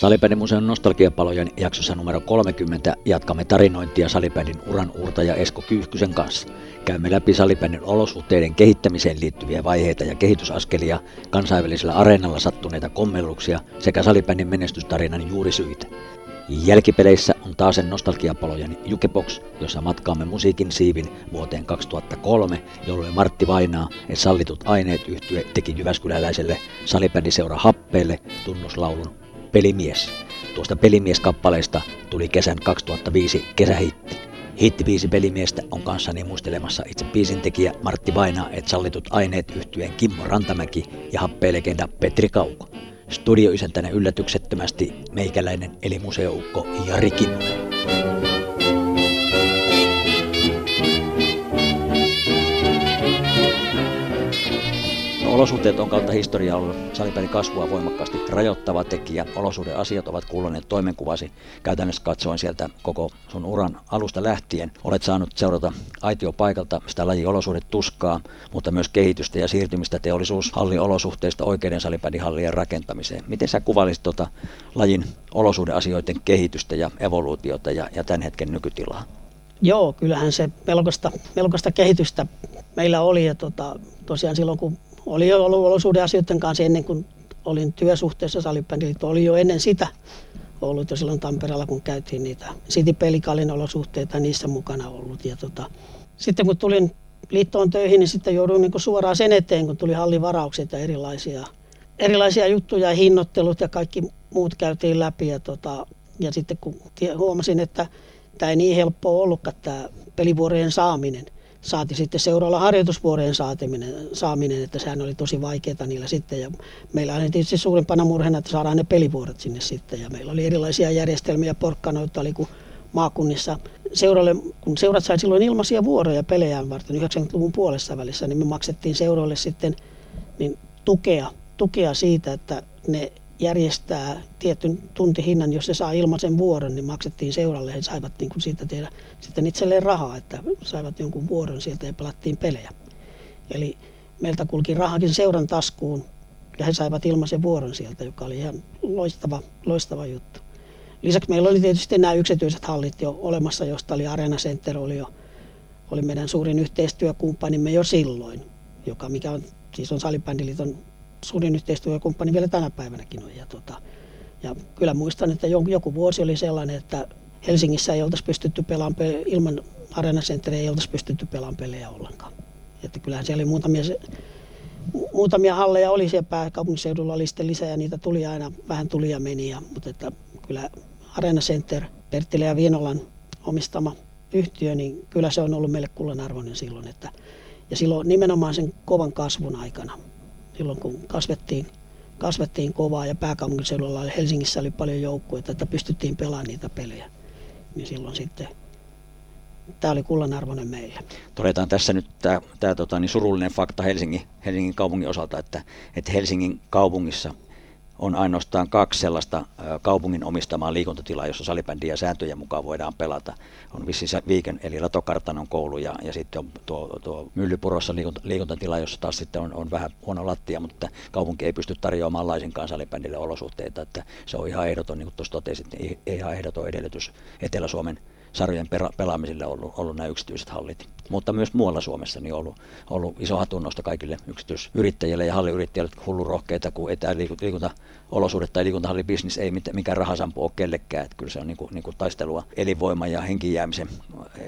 Salibändimuseon nostalgiapalojen jaksossa numero 30 jatkamme tarinointia salibändin uran uurtaja Esko Kyyhkysen kanssa. Käymme läpi salibändin olosuhteiden kehittämiseen liittyviä vaiheita ja kehitysaskelia, kansainvälisellä areenalla sattuneita kommelluksia sekä salibändin menestystarinan juurisyitä. Jälkipeleissä on taas nostalgiapalojen Jukebox, jossa matkaamme musiikin siivin vuoteen 2003, jolloin Martti Vainaa ja Sallitut aineet yhtye teki Jyväskyläläiselle salibändiseura Happeelle tunnuslaulun Pelimies. Tuosta Pelimies-kappaleesta tuli kesän 2005 kesähitti. Hittibiisi Pelimiestä on kanssani muistelemassa itse biisintekijä Martti Vaina, et sallitut aineet yhtyeen Kimmo Rantamäki ja happeelegenda Petri Kauko. Studioisäntänä yllätyksettömästi meikäläinen eli museoukko Jari Kinnunen. Olosuhteet on kautta historiaa ollut salibändin kasvua voimakkaasti rajoittava tekijä. asiat ovat kuuluneet toimenkuvasi käytännössä katsoen sieltä koko sun uran alusta lähtien. Olet saanut seurata aitiopaikalta sitä lajin olosuhdetuskaa, mutta myös kehitystä ja siirtymistä teollisuushallin olosuhteista oikeiden salibändihallien rakentamiseen. Miten sä kuvailisit tuota lajin olosuhdeasioiden kehitystä ja evoluutiota ja, ja tämän hetken nykytilaa? Joo, kyllähän se melkoista, melkoista kehitystä meillä oli ja tota, tosiaan silloin kun oli jo ollut olosuuden asioiden kanssa ennen kuin olin työsuhteessa salibändiliitto, oli jo ennen sitä ollut jo silloin Tampereella, kun käytiin niitä City Pelikalin olosuhteita niissä mukana ollut. Ja tota, sitten kun tulin liittoon töihin, niin sitten jouduin niin suoraan sen eteen, kun tuli hallivaraukset ja erilaisia, erilaisia juttuja ja hinnoittelut ja kaikki muut käytiin läpi. Ja, tota, ja sitten kun huomasin, että tämä ei niin helppoa ollutkaan tämä pelivuorojen saaminen – saati sitten seuraavalla harjoitusvuorojen saatiminen, saaminen, että sehän oli tosi vaikeaa niillä sitten. Ja meillä oli tietysti suurimpana murheena, että saadaan ne pelivuorot sinne sitten. Ja meillä oli erilaisia järjestelmiä, porkkanoita oli kuin maakunnissa. Seuralle, kun seurat sai silloin ilmaisia vuoroja pelejään varten 90-luvun puolessa välissä, niin me maksettiin seuroille sitten niin tukea, tukea siitä, että ne järjestää tietyn tuntihinnan, jos se saa ilmaisen vuoron, niin maksettiin seuralle. He saivat niin kuin siitä tehdä sitten itselleen rahaa, että saivat jonkun vuoron sieltä ja pelattiin pelejä. Eli meiltä kulki rahakin seuran taskuun ja he saivat ilmaisen vuoron sieltä, joka oli ihan loistava, loistava juttu. Lisäksi meillä oli tietysti nämä yksityiset hallit jo olemassa, josta oli Arena Center, oli, jo, oli meidän suurin yhteistyökumppanimme jo silloin, joka mikä on, siis on Salibändiliiton suurin yhteistyökumppani vielä tänä päivänäkin on. Ja, tota, ja kyllä muistan, että joku vuosi oli sellainen, että Helsingissä ei oltaisi pystytty pelaamaan pe- ilman Arena ei oltaisi pystytty pelaamaan pelejä ollenkaan. Että kyllähän siellä oli muutamia, muutamia halleja oli siellä pääkaupunkiseudulla oli sitten lisää ja niitä tuli aina, vähän tuli ja meni. Ja, mutta että kyllä Arena Center, Perttilä ja Vienolan omistama yhtiö, niin kyllä se on ollut meille kullanarvoinen silloin. Että, ja silloin nimenomaan sen kovan kasvun aikana silloin kun kasvettiin, kasvettiin kovaa ja pääkaupunkiseudulla Helsingissä oli paljon joukkueita, että pystyttiin pelaamaan niitä pelejä. Niin silloin sitten tämä oli kullanarvoinen meille. Todetaan tässä nyt tämä, tämä tota, niin surullinen fakta Helsingin, Helsingin kaupungin osalta, että, että Helsingin kaupungissa – on ainoastaan kaksi sellaista kaupungin omistamaa liikuntatilaa, jossa salibändiä sääntöjen mukaan voidaan pelata. On vissi Viiken eli Latokartanon koulu ja, ja sitten on tuo, tuo Myllypurossa liikunta, liikuntatila, jossa taas sitten on, on vähän huono lattia, mutta kaupunki ei pysty tarjoamaan laisinkaan salibändille olosuhteita, että se on ihan ehdoton, niin kuin tuossa totesit, niin ihan ehdoton edellytys Etelä-Suomen sarjojen pelaamiselle ollut, ollut nämä yksityiset hallit. Mutta myös muualla Suomessa niin on ollut, ollut iso hatunnosto kaikille yksityisyrittäjille ja halliyrittäjille hullu rohkeita, kun ei tai liikuntahallibisnis ei mikään rahasampu ole kellekään. Että kyllä se on niin kuin, niin kuin taistelua elinvoiman ja henkijäämisen,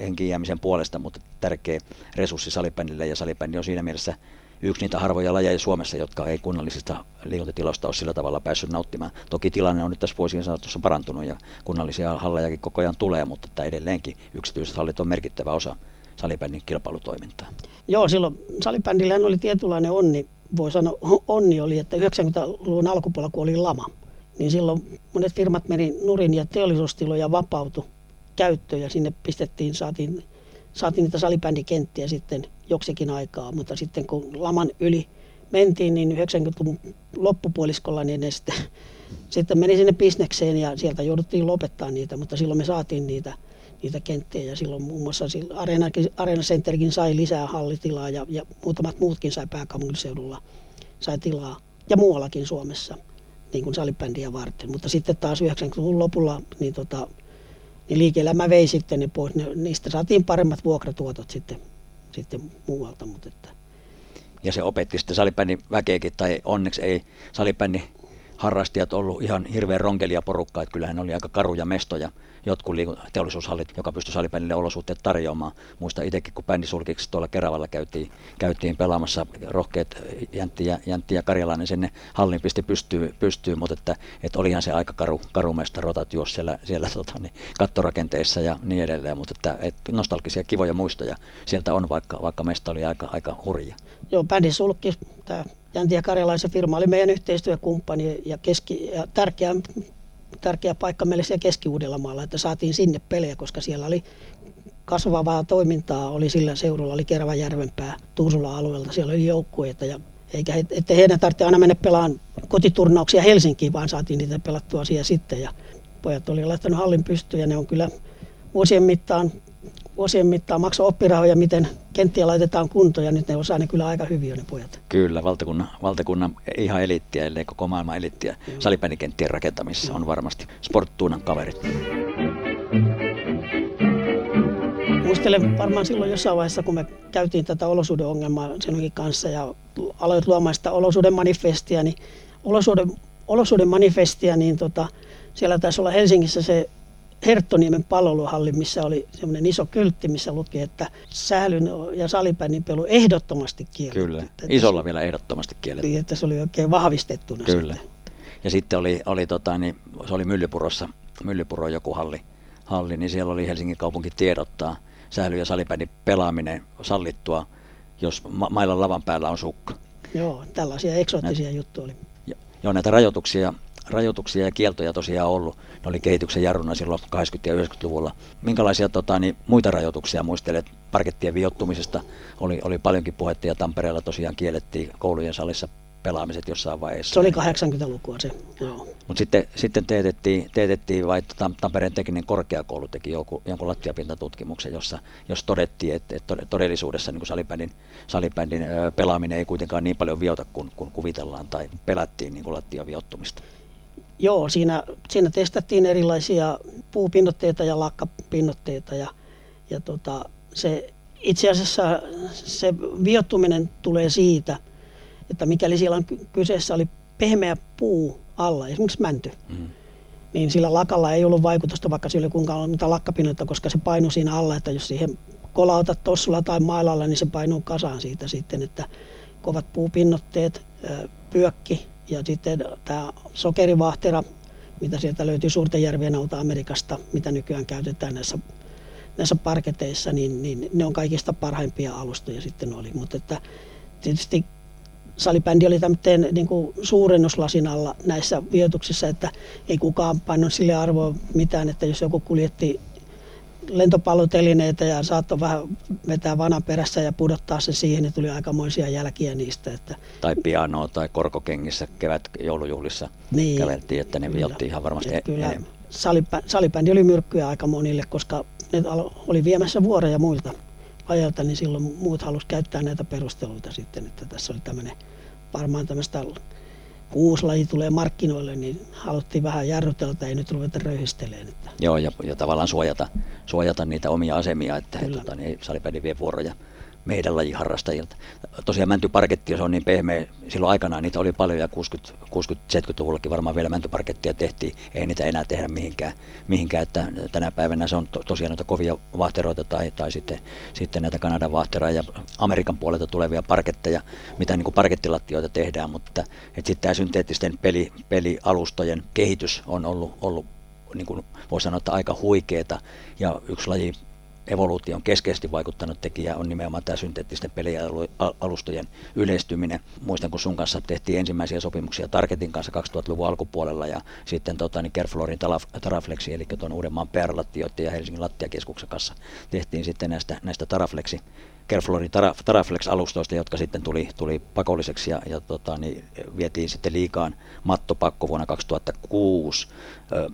henkijäämisen puolesta, mutta tärkeä resurssi salibändille ja salibändi on siinä mielessä yksi niitä harvoja lajeja Suomessa, jotka ei kunnallisista liikuntatiloista ole sillä tavalla päässyt nauttimaan. Toki tilanne on nyt tässä vuosien saatossa parantunut ja kunnallisia hallejakin koko ajan tulee, mutta tämä edelleenkin yksityiset hallit on merkittävä osa salibändin kilpailutoimintaa. Joo, silloin salibändillä oli tietynlainen onni, voi sanoa onni oli, että 90-luvun alkupuolella kun oli lama, niin silloin monet firmat meni nurin ja teollisuustiloja vapautui käyttöön ja sinne pistettiin, saatiin, saatiin niitä salibändikenttiä sitten joksikin aikaa, mutta sitten kun laman yli mentiin, niin 90-luvun loppupuoliskolla niin ne sitten sitten meni sinne bisnekseen ja sieltä jouduttiin lopettaa niitä, mutta silloin me saatiin niitä, niitä kenttiä ja silloin muun muassa Arena, Arena Centerkin sai lisää hallitilaa ja, ja muutamat muutkin sai pääkaupunkiseudulla sai tilaa ja muuallakin Suomessa niin kuin salibändiä varten. Mutta sitten taas 90-luvun lopulla niin, tota, niin liike-elämä vei sitten ne pois. Ne, niistä saatiin paremmat vuokratuotot sitten, sitten muualta. Mutta että. Ja se opetti sitten salibändin väkeäkin, tai onneksi ei salibändin harrastajat ollut ihan hirveän ronkelia porukkaa, että kyllähän oli aika karuja mestoja jotkut teollisuushallit, joka pystyi salibändille olosuhteet tarjoamaan. Muista itsekin, kun bändi sulkiksi tuolla Keravalla käytiin, käytiin pelaamassa rohkeat Jäntti ja, Jäntti ja Karjalainen sinne hallin pisti pystyy, pystyy mutta että, että olihan se aika karu, karumesta rotat juos siellä, siellä tota, niin, kattorakenteissa ja niin edelleen, mutta että, että nostalgisia kivoja muistoja sieltä on, vaikka, vaikka meistä oli aika, aika hurja. Joo, bändi sulki, tämä Jänti ja Karjalaisen firma oli meidän yhteistyökumppani ja, keski, ja tärkeä tärkeä paikka meille siellä Keski-Uudellamaalla, että saatiin sinne pelejä, koska siellä oli kasvavaa toimintaa, oli sillä seudulla, oli Keravajärvenpää, Tuusula-alueelta, siellä oli joukkueita ja eikä ettei heidän tarvitse aina mennä pelaan kotiturnauksia Helsinkiin, vaan saatiin niitä pelattua siellä sitten ja pojat oli laittanut hallin pystyyn ja ne on kyllä vuosien mittaan vuosien mittaan maksoi oppirahoja, miten kenttiä laitetaan kuntoon, ja nyt ne osaa ne kyllä aika hyvin jo ne pojat. Kyllä, valtakunnan, valtakunnan ihan elittiä, ellei koko maailman elittiä salipäänikenttien rakentamisessa on varmasti sporttuunan kaverit. Muistelen varmaan silloin jossain vaiheessa, kun me käytiin tätä olosuhdeongelmaa senkin kanssa ja aloin luomaan sitä olosuuden manifestia, niin olosuuden, olosuuden manifestia, niin tota, siellä taisi olla Helsingissä se Herttoniemen palveluhalli, missä oli semmoinen iso kyltti, missä luki, että säälyn ja salipänin pelu ehdottomasti kielletty. Kyllä, isolla se, vielä ehdottomasti kielletty. Niin, että se oli oikein vahvistettuna Kyllä. Sitten. Ja sitten oli, oli tota, niin, se oli Myllypurossa, Myllypuro joku halli, halli, niin siellä oli Helsingin kaupunki tiedottaa säily- ja salipänin pelaaminen sallittua, jos ma- mailan lavan päällä on sukka. Joo, tällaisia eksoottisia juttuja oli. Joo, näitä rajoituksia rajoituksia ja kieltoja tosiaan ollut. Ne oli kehityksen jarruna silloin 80- ja 90-luvulla. Minkälaisia tota, niin, muita rajoituksia muistelet parkettien viottumisesta? Oli, oli paljonkin puhetta ja Tampereella tosiaan kiellettiin koulujen salissa pelaamiset jossain vaiheessa. Se oli 80-lukua se, joo. Mutta sitten, sitten teetettiin, teetettiin vai Tampereen tekninen korkeakoulu teki joku, jonkun lattiapintatutkimuksen, jossa jos todettiin, että, että todellisuudessa niin salibändin, salibändin pelaaminen ei kuitenkaan niin paljon viota kuin, kuin kuvitellaan tai pelättiin niin lattiaviottumista. Joo, siinä, siinä testattiin erilaisia puupinnoitteita ja lakkapinnoitteita ja, ja tota, se, itse asiassa se viottuminen tulee siitä, että mikäli siellä on kyseessä oli pehmeä puu alla, esimerkiksi mänty, mm. niin sillä lakalla ei ollut vaikutusta, vaikka sillä oli kuinka mitä lakkapinnoita, koska se painui siinä alla, että jos siihen kolautat tossulla tai mailalla, niin se painuu kasaan siitä sitten, että kovat puupinnotteet, pyökki ja sitten tämä sokerivahtera, mitä sieltä löytyy suurten järvien alta Amerikasta, mitä nykyään käytetään näissä, näissä parketeissa, niin, niin ne on kaikista parhaimpia alustoja sitten oli. Mutta että tietysti salibändi oli tämmöinen niin kuin suurennuslasin alla näissä vioituksissa, että ei kukaan pannut sille arvoa mitään, että jos joku kuljetti lentopallotelineitä ja saattoi vähän vetää vanan perässä ja pudottaa se siihen, niin tuli aikamoisia jälkiä niistä. Että... Tai pianoa tai korkokengissä kevät joulujuhlissa niin, käveltiin, että ne viotti ihan varmasti et kyllä salipä, salibändi oli myrkkyä aika monille, koska ne oli viemässä vuoroja muilta ajalta, niin silloin muut halusivat käyttää näitä perusteluita sitten, että tässä oli tämmöinen varmaan tämmöistä uusi laji tulee markkinoille, niin haluttiin vähän jarrutella, ei nyt ruveta röyhistelemään. Että. Joo, ja, ja tavallaan suojata, suojata niitä omia asemia, että he, tota, niin, salipädi vie vuoroja meidän lajiharrastajilta. Tosiaan mäntyparketti, se on niin pehmeä, silloin aikanaan niitä oli paljon ja 60-70-luvullakin varmaan vielä mäntyparkettia tehtiin, ei niitä enää tehdä mihinkään, mihinkään että tänä päivänä se on to, tosiaan noita kovia vahteroita tai, tai sitten, sitten näitä Kanadan vahteroja ja Amerikan puolelta tulevia parketteja, mitä niin kuin parkettilattioita tehdään, mutta sitten tämä synteettisten peli, pelialustojen kehitys on ollut, ollut niin kuin voisi sanoa, että aika huikeeta ja yksi laji evoluution keskeisesti vaikuttanut tekijä on nimenomaan tämä synteettisten pelialustojen yleistyminen. Muistan, kun sun kanssa tehtiin ensimmäisiä sopimuksia Targetin kanssa 2000-luvun alkupuolella ja sitten tota, niin Kerflorin Taraflexi, eli tuon Uudenmaan PR-lattioiden ja Helsingin lattiakeskuksen kanssa tehtiin sitten näistä, näistä Taraflexi Kerflorin Taraflex-alustoista, jotka sitten tuli, tuli pakolliseksi ja, ja tota, niin vietiin sitten liikaan mattopakko vuonna 2006.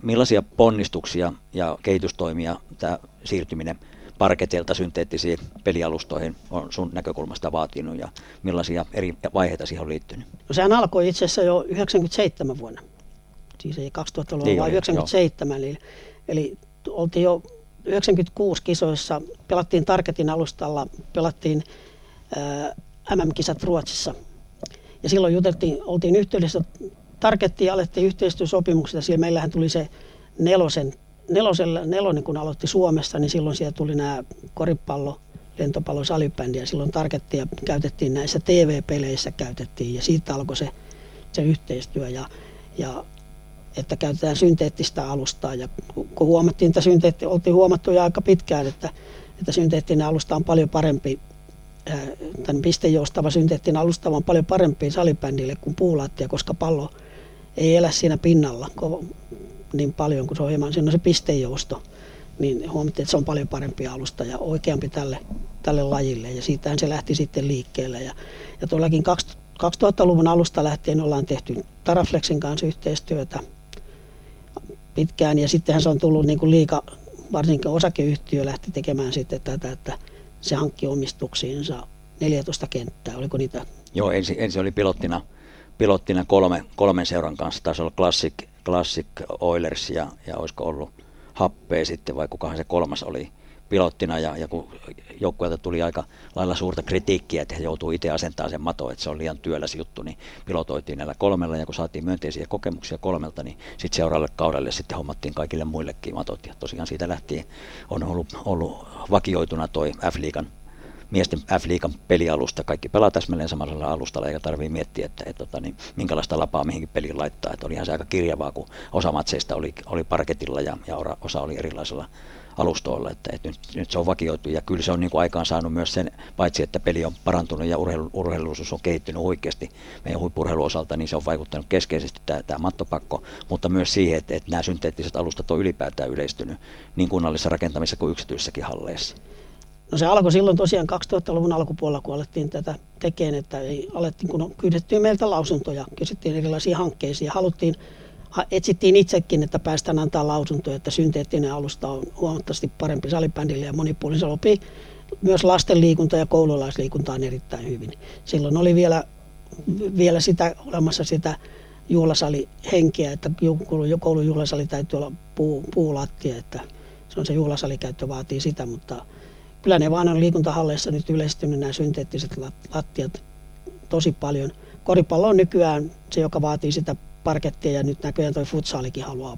Millaisia ponnistuksia ja kehitystoimia tämä siirtyminen parketilta synteettisiin pelialustoihin on sun näkökulmasta vaatinut ja millaisia eri vaiheita siihen on liittynyt? No sehän alkoi itse asiassa jo 97 vuonna, siis ei 2000-luvulla, niin vaan 97. Eli, eli oltiin jo 96 kisoissa, pelattiin Targetin alustalla, pelattiin ää, MM-kisat Ruotsissa. Ja silloin juteltiin, oltiin yhteydessä Targettiin ja alettiin yhteistyösopimuksia, sillä meillähän tuli se nelosen nelosella, nelonen kun aloitti Suomessa, niin silloin siellä tuli nämä koripallo, lentopallo, salibändi ja silloin tarkettiin ja käytettiin näissä TV-peleissä käytettiin ja siitä alkoi se, se yhteistyö ja, ja että käytetään synteettistä alustaa ja kun huomattiin, että synteetti, oltiin huomattu jo aika pitkään, että, että synteettinen alusta on paljon parempi tämän pistejoustava synteettinen alusta on paljon parempi salibändille kuin puulattia, koska pallo ei elä siinä pinnalla niin paljon, kun se on hieman, siinä on se pistejousto, niin huomattiin, että se on paljon parempi alusta ja oikeampi tälle, tälle lajille. Ja siitähän se lähti sitten liikkeelle. Ja, ja tuollakin 2000-luvun alusta lähtien ollaan tehty Taraflexin kanssa yhteistyötä pitkään. Ja sittenhän se on tullut niin kuin liika, varsinkin osakeyhtiö lähti tekemään sitten tätä, että se hankki omistuksiinsa 14 kenttää. Oliko niitä? Joo, ensin, ensin oli pilottina, pilottina kolme, kolmen seuran kanssa. Taisi olla Classic, Classic Oilers ja, ja olisiko ollut Happea sitten vai kukahan se kolmas oli pilottina ja, ja kun joukkueelta tuli aika lailla suurta kritiikkiä, että he joutuu itse asentamaan sen mato, että se on liian työläs juttu, niin pilotoitiin näillä kolmella ja kun saatiin myönteisiä kokemuksia kolmelta, niin sitten seuraavalle kaudelle sitten hommattiin kaikille muillekin matot. Ja tosiaan siitä lähtien on ollut, ollut vakioituna toi F-liigan miesten F-liigan pelialusta. Kaikki pelaa täsmälleen samalla alustalla eikä tarvitse miettiä, että, että, että tota niin, minkälaista lapaa mihinkin peliin laittaa. Että olihan se aika kirjavaa, kun osa matseista oli, oli parketilla ja, ja osa oli erilaisilla alustoilla, että, että nyt, nyt, se on vakioitu ja kyllä se on niin kuin aikaan saanut myös sen, paitsi että peli on parantunut ja urheilu, urheilullisuus on kehittynyt oikeasti meidän huippurheilun osalta, niin se on vaikuttanut keskeisesti tämä, tämä mattopakko, mutta myös siihen, että, että nämä synteettiset alustat on ylipäätään yleistynyt niin kunnallisessa rakentamisessa kuin yksityisissäkin halleissa. No se alkoi silloin tosiaan 2000-luvun alkupuolella, kun alettiin tätä tekemään, että ei, alettiin, kun kysyttiin meiltä lausuntoja, kysyttiin erilaisia hankkeisiin ja haluttiin, etsittiin itsekin, että päästään antaa lausuntoja, että synteettinen alusta on huomattavasti parempi salibändille ja monipuolinen. Sopii myös lasten liikunta ja koululaisliikuntaan erittäin hyvin. Silloin oli vielä, vielä sitä, olemassa sitä juhlasalihenkeä, että koulun juhlasali täytyy olla puu, puulattia, että se on se juhlasalikäyttö vaatii sitä, mutta kyllä ne vaan on liikuntahalleissa nyt yleistynyt nämä synteettiset lattiat tosi paljon. Koripallo on nykyään se, joka vaatii sitä parkettia ja nyt näköjään toi futsaalikin haluaa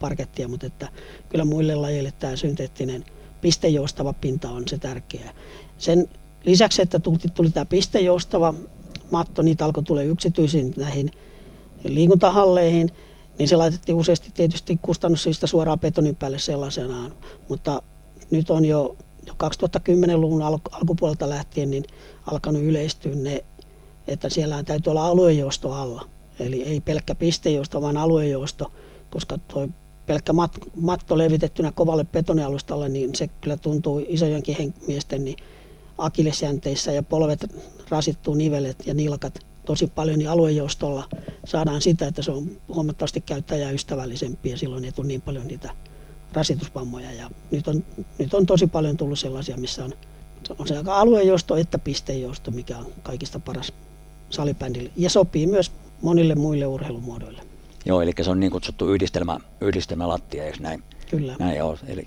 parkettia, mutta että kyllä muille lajeille tämä synteettinen pistejoustava pinta on se tärkeä. Sen lisäksi, että tuli, tuli tämä pistejoustava matto, niitä alkoi tulla yksityisiin näihin liikuntahalleihin, niin se laitettiin useasti tietysti kustannussyistä suoraan betonin päälle sellaisenaan, mutta nyt on jo 2010-luvun alkupuolelta lähtien niin alkanut yleistyä ne, että siellä täytyy olla aluejousto alla. Eli ei pelkkä pistejousto, vaan aluejousto, koska tuo pelkkä mat, matto levitettynä kovalle betonialustalle, niin se kyllä tuntuu isojenkin miesten niin akillesjänteissä ja polvet rasittuu nivelet ja nilkat tosi paljon, niin aluejoustolla saadaan sitä, että se on huomattavasti käyttäjäystävällisempi ja silloin ei tule niin paljon niitä rasitusvammoja. Ja nyt, on, nyt on tosi paljon tullut sellaisia, missä on, on se aluejousto että pistejousto, mikä on kaikista paras salibändille. Ja sopii myös monille muille urheilumuodoille. Joo, eli se on niin kutsuttu yhdistelmä, yhdistelmälattia, eikö näin? Kyllä. Näin on. Eli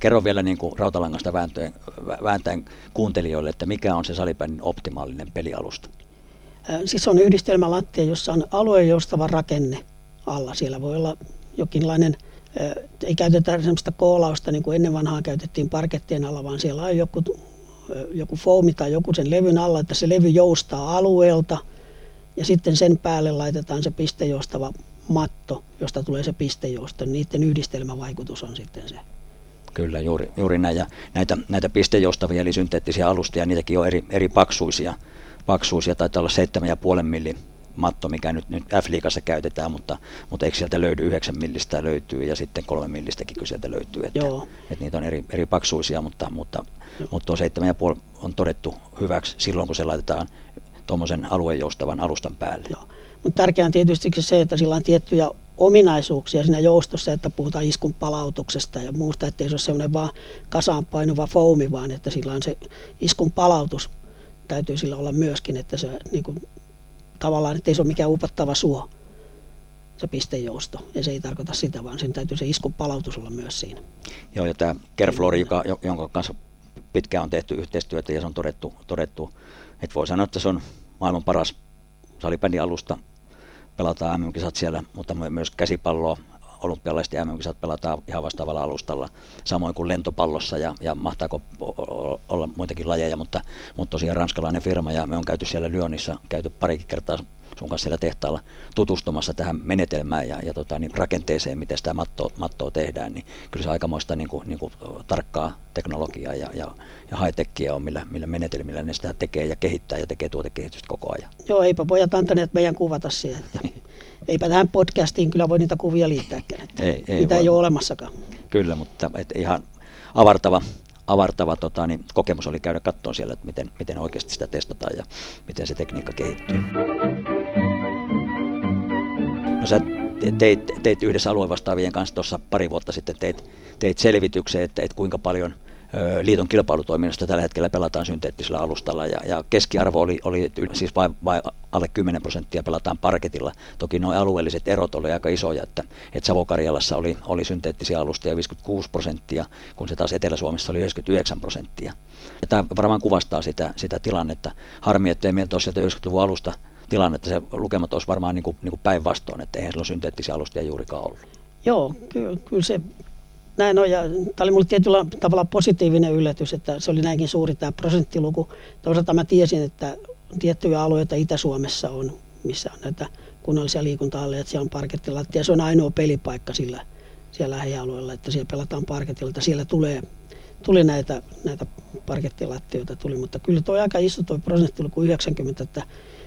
kerro vielä niin kuin rautalangasta vääntäen, vääntäen kuuntelijoille, että mikä on se salibändin optimaalinen pelialusta? Siis on yhdistelmälattia, jossa on aluejoustava rakenne alla. Siellä voi olla jokinlainen ei käytetä sellaista koolausta niin kuin ennen vanhaa käytettiin parkettien alla, vaan siellä on joku, joku foami tai joku sen levyn alla, että se levy joustaa alueelta ja sitten sen päälle laitetaan se pistejoustava matto, josta tulee se pistejousto. Niiden yhdistelmävaikutus on sitten se. Kyllä, juuri, juuri näin. Ja näitä, näitä pistejoustavia eli synteettisiä alustia, niitäkin on eri, eri paksuisia. paksuisia taitaa olla 7,5 millin matto, mikä nyt, nyt F-liigassa käytetään, mutta, mutta eikö sieltä löydy 9 millistä löytyy ja sitten kolme millistäkin kun sieltä löytyy. Että, Joo. että niitä on eri, eri paksuisia, mutta, mutta, mutta tuo 7,5 on todettu hyväksi silloin, kun se laitetaan tuommoisen aluejoustavan alustan päälle. Joo. Mutta tärkeää on tietysti se, että sillä on tiettyjä ominaisuuksia siinä joustossa, että puhutaan iskun palautuksesta ja muusta, että ei se ole semmoinen vaan kasaan painuva foami, vaan että sillä on se iskun palautus täytyy sillä olla myöskin, että se niin kuin, tavallaan, että ei se ole mikään upottava suo, se pistejousto. Ja se ei tarkoita sitä, vaan sen täytyy se iskun palautus olla myös siinä. Joo, ja tämä Kerflori, joka, jonka kanssa pitkään on tehty yhteistyötä ja se on todettu, todettu että voi sanoa, että se on maailman paras salibändin alusta. Pelataan MM-kisat siellä, mutta myös käsipalloa, olympialaiset ja MM-kisat pelataan ihan vastaavalla alustalla, samoin kuin lentopallossa ja, ja mahtaako olla muitakin lajeja, mutta, mutta tosiaan ranskalainen firma ja me on käyty siellä Lyonissa, käyty parikin kertaa sun kanssa siellä tehtaalla tutustumassa tähän menetelmään ja, ja tota, niin rakenteeseen, miten sitä mattoa, mattoa tehdään, niin kyllä se aikamoista niin kuin, niin kuin, tarkkaa teknologiaa ja, ja, ja high-techia on, millä, millä menetelmillä ne sitä tekee ja kehittää ja tekee tuotekehitystä koko ajan. Joo, eipä pojat antaneet meidän kuvata siihen. Eipä tähän podcastiin kyllä voi niitä kuvia liittääkään. Että ei, ei niitä voi. ei ole olemassakaan. Kyllä, mutta et ihan avartava, avartava tota, niin kokemus oli käydä katsoa siellä, että miten, miten oikeasti sitä testataan ja miten se tekniikka kehittyy. No sä teit, teit yhdessä aluevastaavien kanssa tuossa pari vuotta sitten teit, teit selvityksen, että, että kuinka paljon – liiton kilpailutoiminnasta tällä hetkellä pelataan synteettisellä alustalla ja, ja keskiarvo oli, oli siis vain, vain alle 10 prosenttia pelataan parketilla. Toki nuo alueelliset erot oli aika isoja, että, että Savo-Karjalassa oli, oli synteettisiä alustia 56 prosenttia, kun se taas Etelä-Suomessa oli 99 prosenttia. Ja tämä varmaan kuvastaa sitä, sitä tilannetta. Harmi, että ei meiltä ole sieltä 90-luvun alusta tilannetta, se lukemat olisi varmaan niin kuin, niin kuin päinvastoin, että eihän silloin synteettisiä alustia juurikaan ollut. Joo, kyllä, kyllä se näin on, ja tämä oli minulle tietyllä tavalla positiivinen yllätys, että se oli näinkin suuri tämä prosenttiluku. Toisaalta mä tiesin, että tiettyjä alueita Itä-Suomessa on, missä on näitä kunnallisia liikunta että siellä on parkettilattia. Se on ainoa pelipaikka sillä siellä lähialueella, että siellä pelataan parketilta. Siellä tulee, tuli näitä, näitä parkettilattioita, tuli, mutta kyllä tuo aika iso tuo prosenttiluku 90, että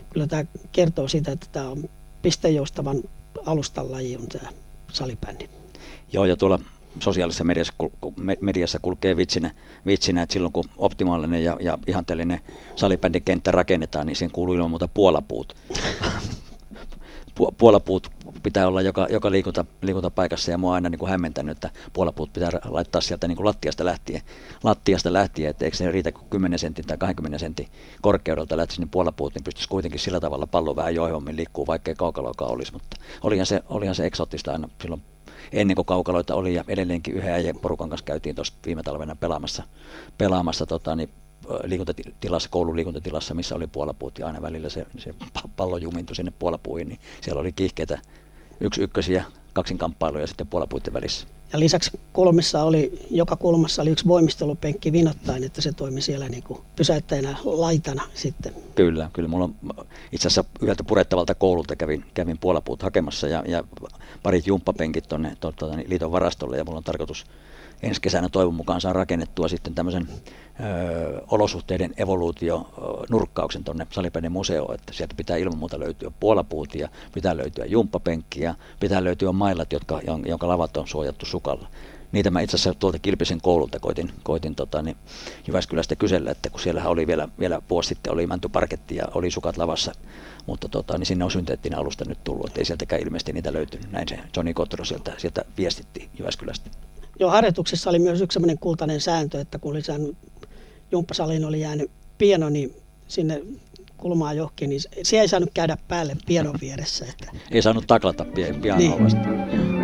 kyllä tämä kertoo siitä, että tämä on pistejoustavan alustan laji on tämä salibändi. Joo, ja tuolla sosiaalisessa mediassa, mediassa kulkee vitsinä, vitsinä, että silloin kun optimaalinen ja, ja ihanteellinen salibändikenttä rakennetaan, niin siihen kuuluu ilman muuta puolapuut. puolapuut pitää olla joka, joka liikunta, liikuntapaikassa ja mua on aina niin kuin hämmentänyt, että puolapuut pitää laittaa sieltä niin kuin lattiasta lähtien, lattiasta lähtien, että eikö se riitä kuin 10 sentin tai 20 sentin korkeudelta lähtisi niin puolapuut, niin pystyisi kuitenkin sillä tavalla pallo vähän joihommin liikkuu, vaikkei kaukaloakaan olisi, mutta olihan se, olihan se eksoottista aina silloin ennen kuin kaukaloita oli ja edelleenkin yhä ja porukan kanssa käytiin tuossa viime talvena pelaamassa, pelaamassa tota, niin, liikuntatilassa, koulun liikuntatilassa, missä oli puolapuut ja aina välillä se, se pallo jumintui sinne puolapuihin, niin siellä oli kiihkeitä yksi ykkösiä kaksinkamppailuja sitten puolapuiden välissä. Ja lisäksi kulmissa oli, joka kulmassa oli yksi voimistelupenkki vinottain, että se toimi siellä niin kuin pysäyttäjänä laitana sitten. Kyllä, kyllä. Mulla on itse asiassa yhdeltä purettavalta koululta kävin, kävin puolapuut hakemassa ja, ja parit jumppapenkit tuonne tuota, niin liiton varastolle ja mulla on tarkoitus ensi kesänä toivon mukaan saa rakennettua sitten tämmöisen ö, olosuhteiden evoluutio nurkkauksen tuonne Salipäinen museoon, että sieltä pitää ilman muuta löytyä puolapuutia, pitää löytyä jumppapenkkiä, pitää löytyä mailat, jotka, jonka lavat on suojattu sukalla. Niitä mä itse asiassa tuolta Kilpisen koululta koitin, koitin tota, niin Jyväskylästä kysellä, että kun siellä oli vielä, vielä vuosi sitten oli mäntyparketti ja oli sukat lavassa, mutta tota, niin sinne on synteettinen alusta nyt tullut, että ei sieltäkään ilmeisesti niitä löytynyt. Näin se Johnny Kotro sieltä, sieltä viestitti Jyväskylästä. Joo, harjoituksessa oli myös yksi sellainen kultainen sääntö, että kun oli saanut, jumppasaliin oli jäänyt pieno, niin sinne kulmaa johonkin, niin se ei saanut käydä päälle pianon vieressä. Että... Ei saanut taklata pianoa niin. vasta.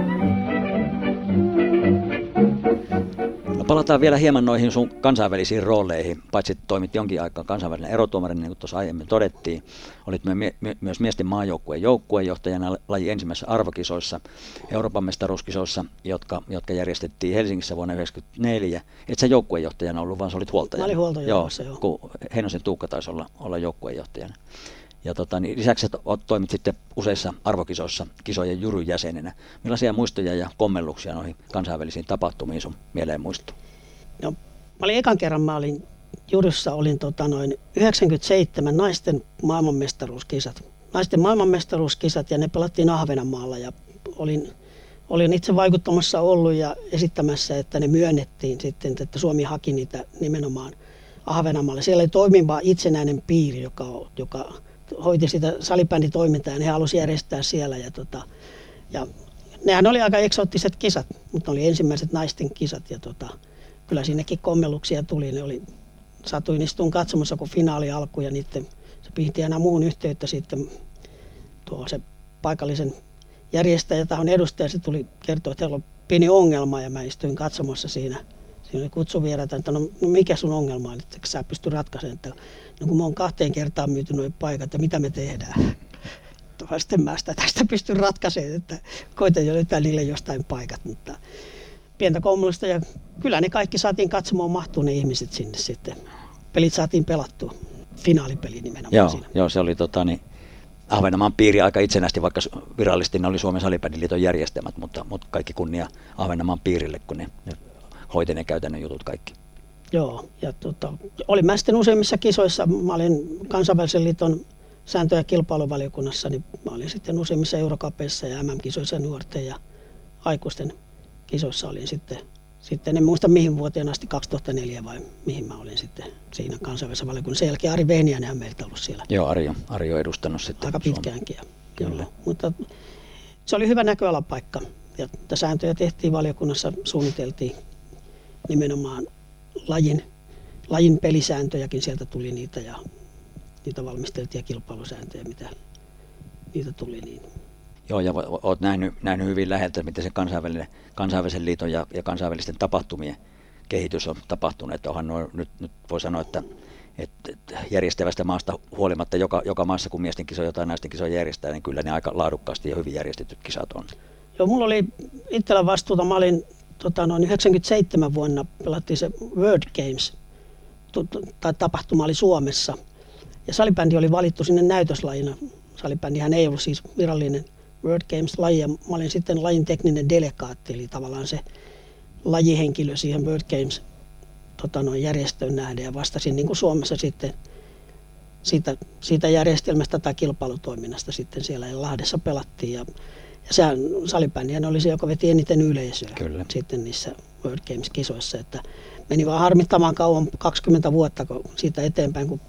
Palataan vielä hieman noihin sun kansainvälisiin rooleihin. Paitsi toimit jonkin aikaa kansainvälinen erotuomari, niin kuin tuossa aiemmin todettiin. Olit myös miesten maajoukkueen joukkueenjohtajana laji ensimmäisissä arvokisoissa, Euroopan mestaruuskisoissa, jotka, jotka järjestettiin Helsingissä vuonna 1994. Et sä joukkueenjohtajana ollut, vaan sä olit huoltajana. Mä olin huoltajana, joo, joo. Kun Heinosen Tuukka taisi olla, olla joukkueenjohtajana. Ja tota, niin lisäksi toimit sitten useissa arvokisoissa kisojen juryn jäsenenä. Millaisia muistoja ja kommelluksia noihin kansainvälisiin tapahtumiin sun mieleen muistuu? No, mä olin ekan kerran, mä olin juryssa olin tota noin 97 naisten maailmanmestaruuskisat naisten maailmanmestaruuskisat ja ne pelattiin Ahvenanmaalla ja olin, olin itse vaikuttamassa ollut ja esittämässä, että ne myönnettiin sitten, että Suomi haki niitä nimenomaan Ahvenanmaalle. Siellä oli toimiva itsenäinen piiri, joka, joka hoiti sitä salibänditoimintaa ja ne halusi järjestää siellä. Ja, tota, ja nehän oli aika eksoottiset kisat, mutta ne oli ensimmäiset naisten kisat ja tota, kyllä sinnekin kommelluksia tuli. Ne oli, satuin istuun katsomassa, kun finaali alkoi ja niiden, se pihti aina muun yhteyttä sitten tuo se paikallisen järjestäjä, tahon edustaja, se tuli kertoa, että heillä on pieni ongelma ja mä istuin katsomassa siinä. Siinä oli kutsuvieraita, että no, no mikä sun ongelma on, että sä pysty ratkaisemaan, että no kun mä oon kahteen kertaan myyty noin paikat, että mitä me tehdään. Sitten mä sitä tästä pystyn ratkaisemaan, että koitan jo löytää niille jostain paikat, mutta pientä kommellista ja kyllä ne kaikki saatiin katsomaan mahtuu ne ihmiset sinne sitten. Pelit saatiin pelattua, finaalipeli nimenomaan Joo, siinä. joo se oli tota, niin, Ahvenanmaan piiri aika itsenäisesti, vaikka virallisesti ne oli Suomen salibändiliiton järjestämät, mutta, mutta kaikki kunnia Ahvenanmaan piirille, kun ne, ne hoiti ne käytännön jutut kaikki. Joo, ja tota, olin mä sitten useimmissa kisoissa, mä olin kansainvälisen liiton sääntö- ja kilpailuvaliokunnassa, niin mä olin sitten useimmissa eurokapeissa ja MM-kisoissa nuorten ja aikuisten kisoissa olin sitten, sitten en muista mihin vuoteen asti, 2004 vai mihin mä olin sitten siinä kansainvälisessä valiokunnassa. Sen jälkeen Ari Vehniäinen on meiltä ollut siellä Joo, Ari on, Ari on edustanut sitten aika Suomen- pitkäänkin. Kyllä. Joo, mutta se oli hyvä näköalapaikka. Ja sääntöjä tehtiin valiokunnassa, suunniteltiin nimenomaan lajin, lajin pelisääntöjäkin, sieltä tuli niitä ja niitä valmisteltiin ja kilpailusääntöjä, mitä niitä tuli. Niin. Joo, ja olet nähnyt, nähnyt hyvin läheltä, miten se kansainvälinen, kansainvälisen liiton ja, ja kansainvälisten tapahtumien kehitys on tapahtunut. Että onhan noin, nyt, nyt voi sanoa, että, että järjestävästä maasta huolimatta joka, joka maassa, kun miesten kisoja tai naisten kisoja järjestää, niin kyllä ne aika laadukkaasti ja hyvin järjestetyt kisat on. Joo, mulla oli itsellä vastuuta. Mä olin tota, noin 97 vuonna pelattiin se World Games, tai tapahtuma oli Suomessa. Ja salibändi oli valittu sinne näytöslajina. Salibändihän ei ollut siis virallinen World Games-laji, ja mä olin sitten lajin tekninen delegaatti, eli tavallaan se lajihenkilö siihen World Games tota, noin järjestöön nähden, ja vastasin niin kuin Suomessa sitten siitä, siitä järjestelmästä tai kilpailutoiminnasta sitten siellä Lahdessa pelattiin. Ja, ja sehän salibändihän oli se, joka veti eniten yleisöä Kyllä. sitten niissä World Games-kisoissa. Että meni vaan harmittamaan kauan 20 vuotta kun siitä eteenpäin, kun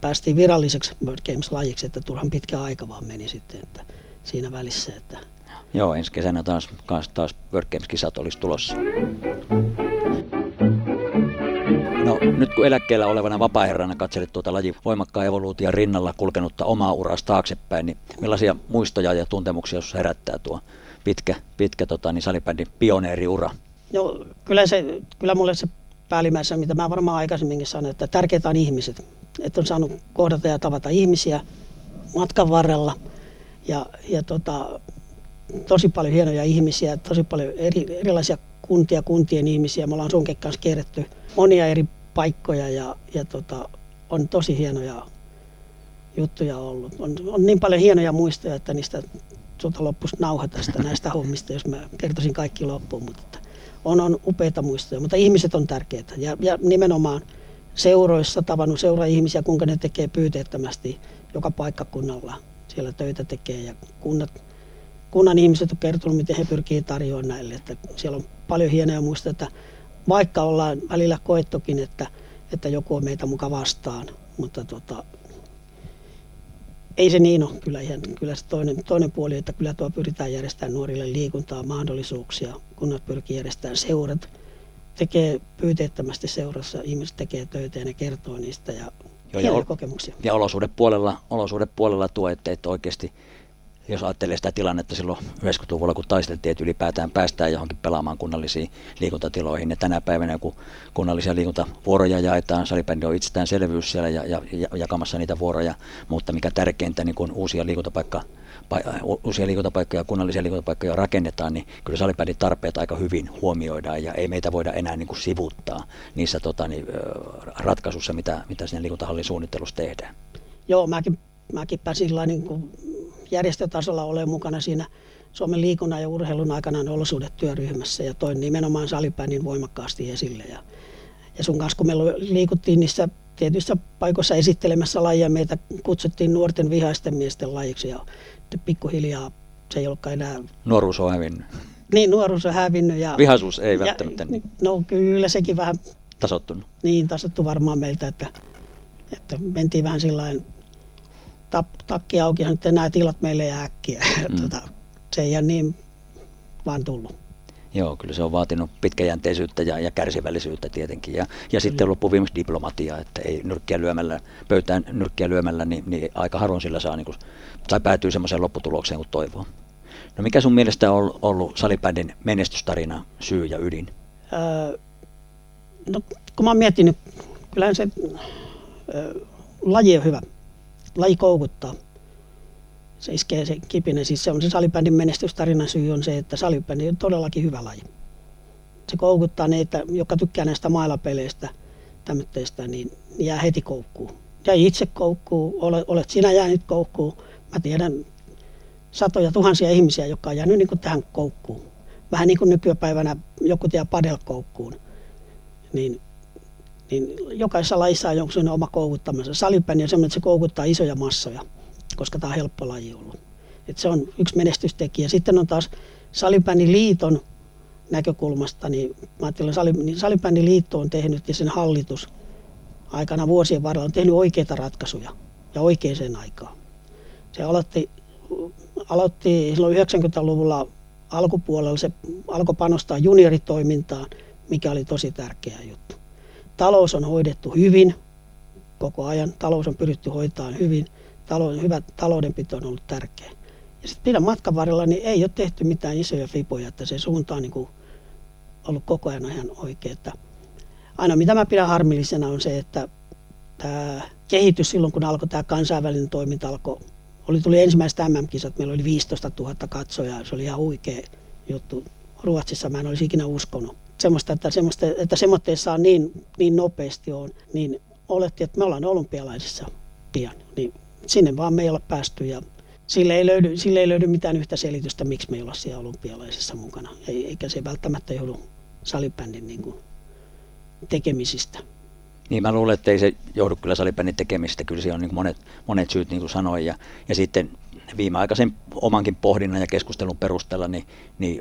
päästiin viralliseksi World Games-lajiksi, että turhan pitkä aika vaan meni sitten että siinä välissä. Että Joo, ensi kesänä taas, taas, World Games-kisat olisi tulossa. No nyt kun eläkkeellä olevana vapaaherrana katselet tuota lajin voimakkaan evoluution rinnalla kulkenutta omaa uras taaksepäin, niin millaisia muistoja ja tuntemuksia jos herättää tuo pitkä, pitkä tota, niin salibändin pioneeriura? No, kyllä, se, kyllä mulle se päällimmäisenä, mitä mä varmaan aikaisemminkin sanoin, että tärkeää on ihmiset. Että on saanut kohdata ja tavata ihmisiä matkan varrella. Ja, ja tota, tosi paljon hienoja ihmisiä, tosi paljon eri, erilaisia kuntia, kuntien ihmisiä. Me ollaan sunkin kanssa kierretty monia eri paikkoja ja, ja tota, on tosi hienoja juttuja ollut. On, on niin paljon hienoja muistoja, että niistä sulta loppuisi nauha tästä näistä hommista, jos mä kertoisin kaikki loppuun. Mutta on, on upeita muistoja, mutta ihmiset on tärkeitä. Ja, ja nimenomaan seuroissa tavannut seura-ihmisiä, kuinka ne tekee pyyteettömästi joka paikkakunnalla. Siellä töitä tekee ja kunnat, kunnan ihmiset on kertonut, miten he pyrkii tarjoamaan näille. Että siellä on paljon hienoja muistoja, että vaikka ollaan välillä koettukin, että, että joku on meitä muka vastaan, mutta tota, ei se niin ole. Kyllä, ihan, kyllä se toinen, toinen puoli, että kyllä tuo pyritään järjestämään nuorille liikuntaa, mahdollisuuksia. Kunnat pyrkii järjestämään seurat, tekee pyyteettömästi seurassa, ihmiset tekee töitä ja ne kertoo niistä ja Joo, ja kokemuksia. Ja olosuhdepuolella, olosuhdepuolella tuo, että, että oikeasti jos ajattelee sitä tilannetta silloin 90-luvulla, kun taisteltiin, että ylipäätään päästään johonkin pelaamaan kunnallisiin liikuntatiloihin. Ja tänä päivänä, kun kunnallisia liikuntavuoroja jaetaan, salibändi on itsestäänselvyys siellä ja, ja, ja jakamassa niitä vuoroja, mutta mikä tärkeintä, niin kun uusia, liikuntapaikka, pa- uusia liikuntapaikkoja, kunnallisia liikuntapaikkoja rakennetaan, niin kyllä salibändin tarpeet aika hyvin huomioidaan ja ei meitä voida enää niin kuin sivuttaa niissä tota, niin, ratkaisussa, mitä, mitä siinä liikuntahallin suunnittelussa tehdään. Joo, mäkin, mäkin pääsin niin kuin järjestötasolla olemaan mukana siinä Suomen liikunnan ja urheilun aikanaan olosuhdetyöryhmässä ja toin nimenomaan salibändin voimakkaasti esille. Ja, ja sun kanssa, kun me liikuttiin niissä tietyissä paikoissa esittelemässä lajia. Meitä kutsuttiin nuorten vihaisten miesten lajiksi ja pikkuhiljaa se ei ollutkaan enää... Nuoruus on hävinnyt. Niin, nuoruus on hävinnyt. Ja, Vihaisuus ei välttämättä. Ja, no kyllä sekin vähän... Tasottunut. Niin, tasottu varmaan meiltä, että, että mentiin vähän sillä tap, takki auki ja nyt nämä tilat meille jää äkkiä. Mm. tota, se ei ole niin vaan tullut. Joo, kyllä se on vaatinut pitkäjänteisyyttä ja, ja kärsivällisyyttä tietenkin. Ja, ja sitten loppuviimeksi diplomatia, että ei nyrkkiä lyömällä, pöytään nyrkkiä lyömällä, niin, niin aika harvoin sillä saa, niin kuin, tai päätyy semmoiseen lopputulokseen kuin toivoo. No mikä sun mielestä on ollut salibändin menestystarina, syy ja ydin? Öö, no kun mä oon miettinyt, kyllähän se öö, laji on hyvä. Laji koukuttaa se iskee se kipinen. Siis se on se salibändin menestystarinan syy on se, että salibändi on todellakin hyvä laji. Se koukuttaa ne, että, jotka tykkää näistä mailapeleistä, tämmöistä, niin jää heti koukkuun. Ja itse koukkuu, olet, olet sinä jäänyt koukkuun. Mä tiedän satoja tuhansia ihmisiä, jotka on jäänyt niin kuin tähän koukkuun. Vähän niin kuin nykypäivänä joku tie padelkoukkuun. Niin, niin jokaisessa lajissa on jonkun oma koukuttamansa. Salibändi on semmoinen, että se koukuttaa isoja massoja koska tämä on helppo laji ollut. Et se on yksi menestystekijä. Sitten on taas liiton näkökulmasta, niin mä ajattelen, niin liitto on tehnyt ja sen hallitus aikana vuosien varrella on tehnyt oikeita ratkaisuja ja oikeaan aikaan. Se aloitti, aloitti silloin 90-luvulla alkupuolella, se alkoi panostaa junioritoimintaan, mikä oli tosi tärkeä juttu. Talous on hoidettu hyvin koko ajan, talous on pyritty hoitamaan hyvin – talouden, hyvä taloudenpito on ollut tärkeä. Ja sitten pidän matkan varrella niin ei ole tehty mitään isoja fipoja, että se suunta on niin kuin ollut koko ajan ihan oikea. Että aina mitä mä pidän harmillisena on se, että tämä kehitys silloin, kun alkoi tämä kansainvälinen toiminta, alkoi, oli, tuli ensimmäiset MM-kisat, meillä oli 15 000 katsojaa, se oli ihan huikea juttu. Ruotsissa mä en olisi ikinä uskonut. Semmoista, että, semmoista, että semmoitteessa on niin, niin nopeasti on, niin olettiin, että me ollaan olympialaisissa pian. Niin sinne vaan me ei olla päästy ja sille ei, löydy, sille ei löydy mitään yhtä selitystä, miksi me ei olla siellä olympialaisessa mukana. Eikä se välttämättä johdu salibändin niin kuin, tekemisistä. Niin mä luulen, että ei se johdu kyllä salibändin tekemistä. Kyllä siellä on niin monet, monet syyt, niin kuin sanoin. Ja, ja sitten viimeaikaisen omankin pohdinnan ja keskustelun perusteella, niin, niin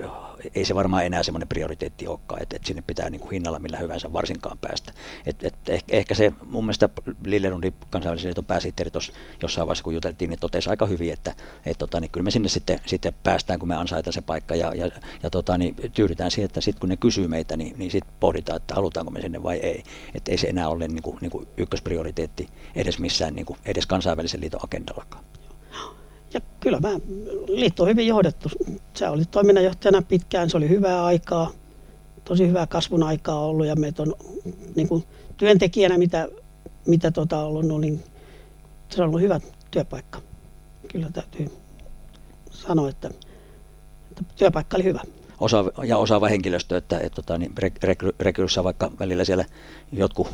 ei se varmaan enää semmoinen prioriteetti olekaan, että, että sinne pitää niin kuin hinnalla millä hyvänsä varsinkaan päästä. Et, et ehkä, ehkä se mun mielestä Lillerundin kansainvälisen liiton pääsihteeri tuossa jossain vaiheessa, kun juteltiin, niin totesi aika hyvin, että et, tota, niin kyllä me sinne sitten, sitten päästään, kun me ansaitaan se paikka ja, ja, ja tota, niin tyydytään siihen, että sitten kun ne kysyy meitä, niin, niin sitten pohditaan, että halutaanko me sinne vai ei. Että ei se enää ole niin kuin, niin kuin ykkösprioriteetti edes missään niin kuin, edes kansainvälisen liiton agendallakaan. Ja kyllä mä, liitto on hyvin johdettu. Se oli toiminnanjohtajana pitkään, se oli hyvää aikaa, tosi hyvää kasvun aikaa ollut ja meitä on niin kuin työntekijänä, mitä, mitä tota ollut, no niin se on ollut hyvä työpaikka. Kyllä täytyy sanoa, että, että työpaikka oli hyvä osa, ja osaava henkilöstö, että, että tota, niin rekry, rekryssä vaikka välillä siellä jotkut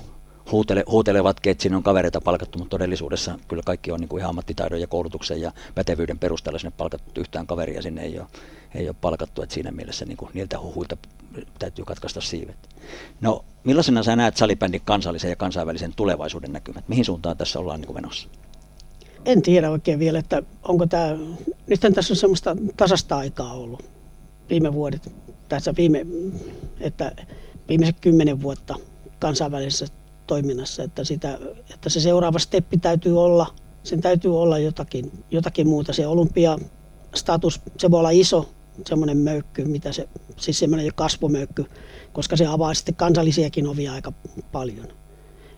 huutele, huutelevatkin, että siinä on kavereita palkattu, mutta todellisuudessa kyllä kaikki on niin kuin ihan ammattitaidon ja koulutuksen ja pätevyyden perusteella sinne palkattu yhtään kaveria sinne ei ole, ei ole palkattu, että siinä mielessä niin kuin niiltä huhuilta täytyy katkaista siivet. No millaisena sä näet salibändin kansallisen ja kansainvälisen tulevaisuuden näkymät? Mihin suuntaan tässä ollaan niin kuin menossa? En tiedä oikein vielä, että onko tämä, nyt tässä on semmoista tasasta aikaa ollut viime vuodet, tässä viime, että viimeiset kymmenen vuotta kansainvälisessä toiminnassa, että, sitä, että se seuraava steppi täytyy olla, sen täytyy olla jotakin, jotakin muuta. Se olympiastatus, se voi olla iso semmoinen möykky, mitä se, siis semmoinen kasvumöykky, koska se avaa sitten kansallisiakin ovia aika paljon.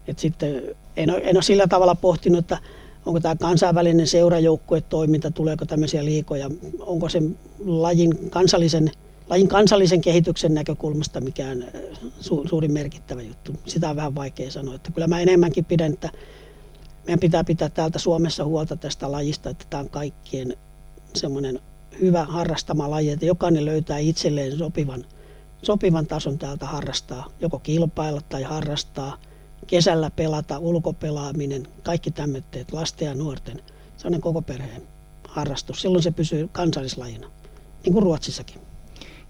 Et sitten en ole, en ole sillä tavalla pohtinut, että onko tämä kansainvälinen seurajoukkue-toiminta, tuleeko tämmöisiä liikoja, onko se lajin kansallisen lajin kansallisen kehityksen näkökulmasta mikään äh, su- suurin merkittävä juttu. Sitä on vähän vaikea sanoa. Että kyllä mä enemmänkin pidän, että meidän pitää pitää täältä Suomessa huolta tästä lajista, että tämä on kaikkien semmoinen hyvä harrastama laji, että jokainen löytää itselleen sopivan, sopivan tason täältä harrastaa, joko kilpailla tai harrastaa, kesällä pelata, ulkopelaaminen, kaikki tämmöiset lasten ja nuorten, sellainen koko perheen harrastus. Silloin se pysyy kansallislajina, niin kuin Ruotsissakin.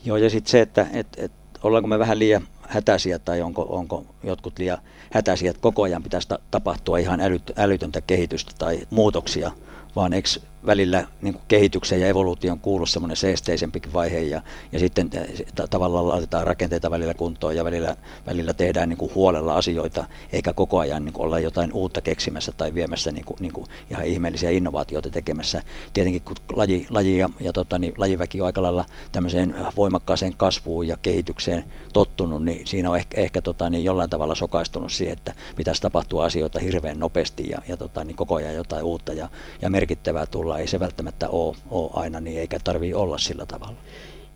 Joo, ja sitten se, että et, et, ollaanko me vähän liian hätäisiä tai onko, onko jotkut liian hätäisiä, että koko ajan pitäisi tapahtua ihan älyt, älytöntä kehitystä tai muutoksia vaan eikö välillä niin kuin kehityksen ja evoluution kuulu semmoinen seesteisempikin vaihe ja, ja sitten t- tavallaan laitetaan rakenteita välillä kuntoon ja välillä, välillä tehdään niin kuin huolella asioita, eikä koko ajan niin kuin olla jotain uutta keksimässä tai viemässä niin kuin, niin kuin ihan ihmeellisiä innovaatioita tekemässä. Tietenkin kun laji, laji ja, ja tota, niin, lajiväki on aika lailla tämmöiseen voimakkaaseen kasvuun ja kehitykseen tottunut, niin siinä on ehkä, ehkä tota, niin jollain tavalla sokaistunut siihen, että pitäisi tapahtua asioita hirveän nopeasti ja, ja tota, niin koko ajan jotain uutta ja, ja merkittävää tulla. Ei se välttämättä ole, ole aina niin, eikä tarvii olla sillä tavalla.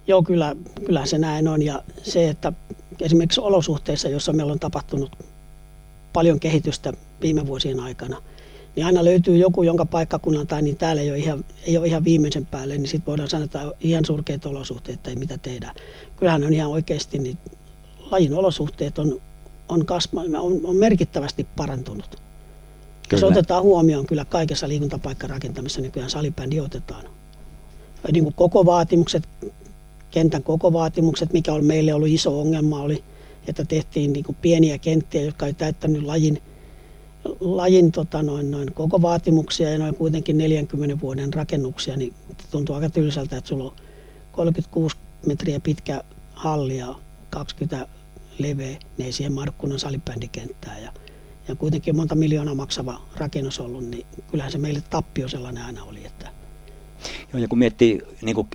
Joo, kyllä, kyllä se näin on. Ja se, että esimerkiksi olosuhteissa, joissa meillä on tapahtunut paljon kehitystä viime vuosien aikana, niin aina löytyy joku, jonka paikkakunnalta niin täällä ei ole ihan, ei ole ihan viimeisen päälle, niin sitten voidaan sanoa, että ihan surkeat olosuhteet tai mitä tehdään. Kyllähän on ihan oikeasti, niin lajin olosuhteet on, on, kasva, on, on merkittävästi parantunut. Kyllä. Se otetaan huomioon kyllä kaikessa liikuntapaikkarakentamisessa nykyään salibändi otetaan. Niin kuin koko vaatimukset, kentän koko vaatimukset, mikä on meille ollut iso ongelma, oli, että tehtiin niin kuin pieniä kenttiä, jotka ei täyttänyt lajin, lajin tota noin, noin koko vaatimuksia ja noin kuitenkin 40 vuoden rakennuksia, niin tuntuu aika tylsältä, että sulla on 36 metriä pitkä halli ja 20 leveä, ne ei siihen mahdu kunnon salibändikenttää. Ja ja kuitenkin monta miljoonaa maksava rakennus ollut, niin kyllähän se meille tappio sellainen aina oli. Että Joo, ja kun miettii niin kuin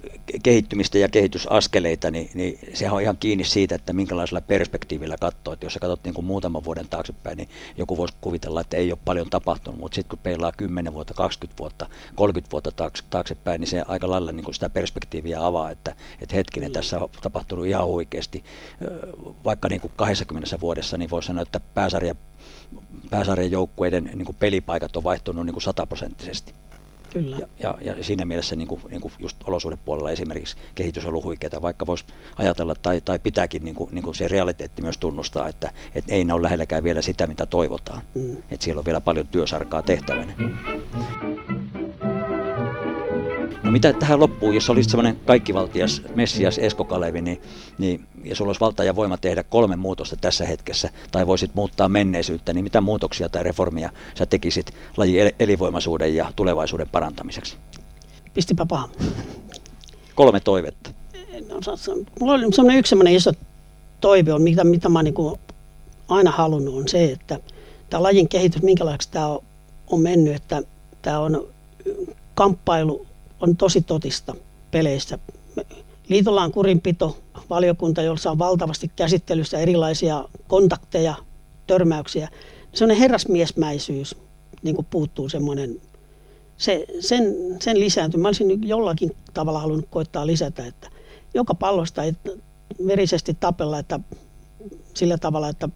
kehittymistä ja kehitysaskeleita, niin, niin sehän on ihan kiinni siitä, että minkälaisella perspektiivillä katsoo. Että jos sä katsot niin kuin muutaman vuoden taaksepäin, niin joku voisi kuvitella, että ei ole paljon tapahtunut, mutta sitten kun peilaa 10 vuotta, 20 vuotta, 30 vuotta taaksepäin, niin se aika lailla niin kuin sitä perspektiiviä avaa, että, että hetkinen, tässä on tapahtunut ihan oikeasti. Vaikka niin kuin 20 vuodessa, niin voisi sanoa, että pääsarja pääsarjan joukkueiden niin kuin pelipaikat on vaihtunut niin kuin sataprosenttisesti. Kyllä. Ja, ja, ja siinä mielessä niin kuin, niin kuin just olosuhdepuolella esimerkiksi kehitys on ollut huikeaa, vaikka voisi ajatella tai, tai pitääkin niin kuin, niin kuin se realiteetti myös tunnustaa, että, että ei ne ole lähelläkään vielä sitä, mitä toivotaan. Mm. Että siellä on vielä paljon työsarkaa tehtävänä. Mm. No mitä tähän loppuu, jos olisit semmoinen kaikkivaltias Messias Esko Kalevi, niin, niin, ja sulla olisi valta ja voima tehdä kolme muutosta tässä hetkessä, tai voisit muuttaa menneisyyttä, niin mitä muutoksia tai reformia sä tekisit lajin elinvoimaisuuden ja tulevaisuuden parantamiseksi? Pistipä paha. Kolme toivetta. No, mulla oli semmoinen yksi semmoinen iso toive on, mitä, mitä mä niin aina halunnut, on se, että tämä lajin kehitys, minkälaiseksi tämä on, on mennyt, että tämä on kamppailu on tosi totista peleissä. Liitolla on kurinpito, valiokunta, jossa on valtavasti käsittelyssä erilaisia kontakteja, törmäyksiä. Sellainen herrasmiesmäisyys niin kuin puuttuu semmoinen, se, sen, sen lisääntyy. Mä olisin jollakin tavalla halunnut koittaa lisätä, että joka pallosta ei verisesti tapella, että sillä tavalla, että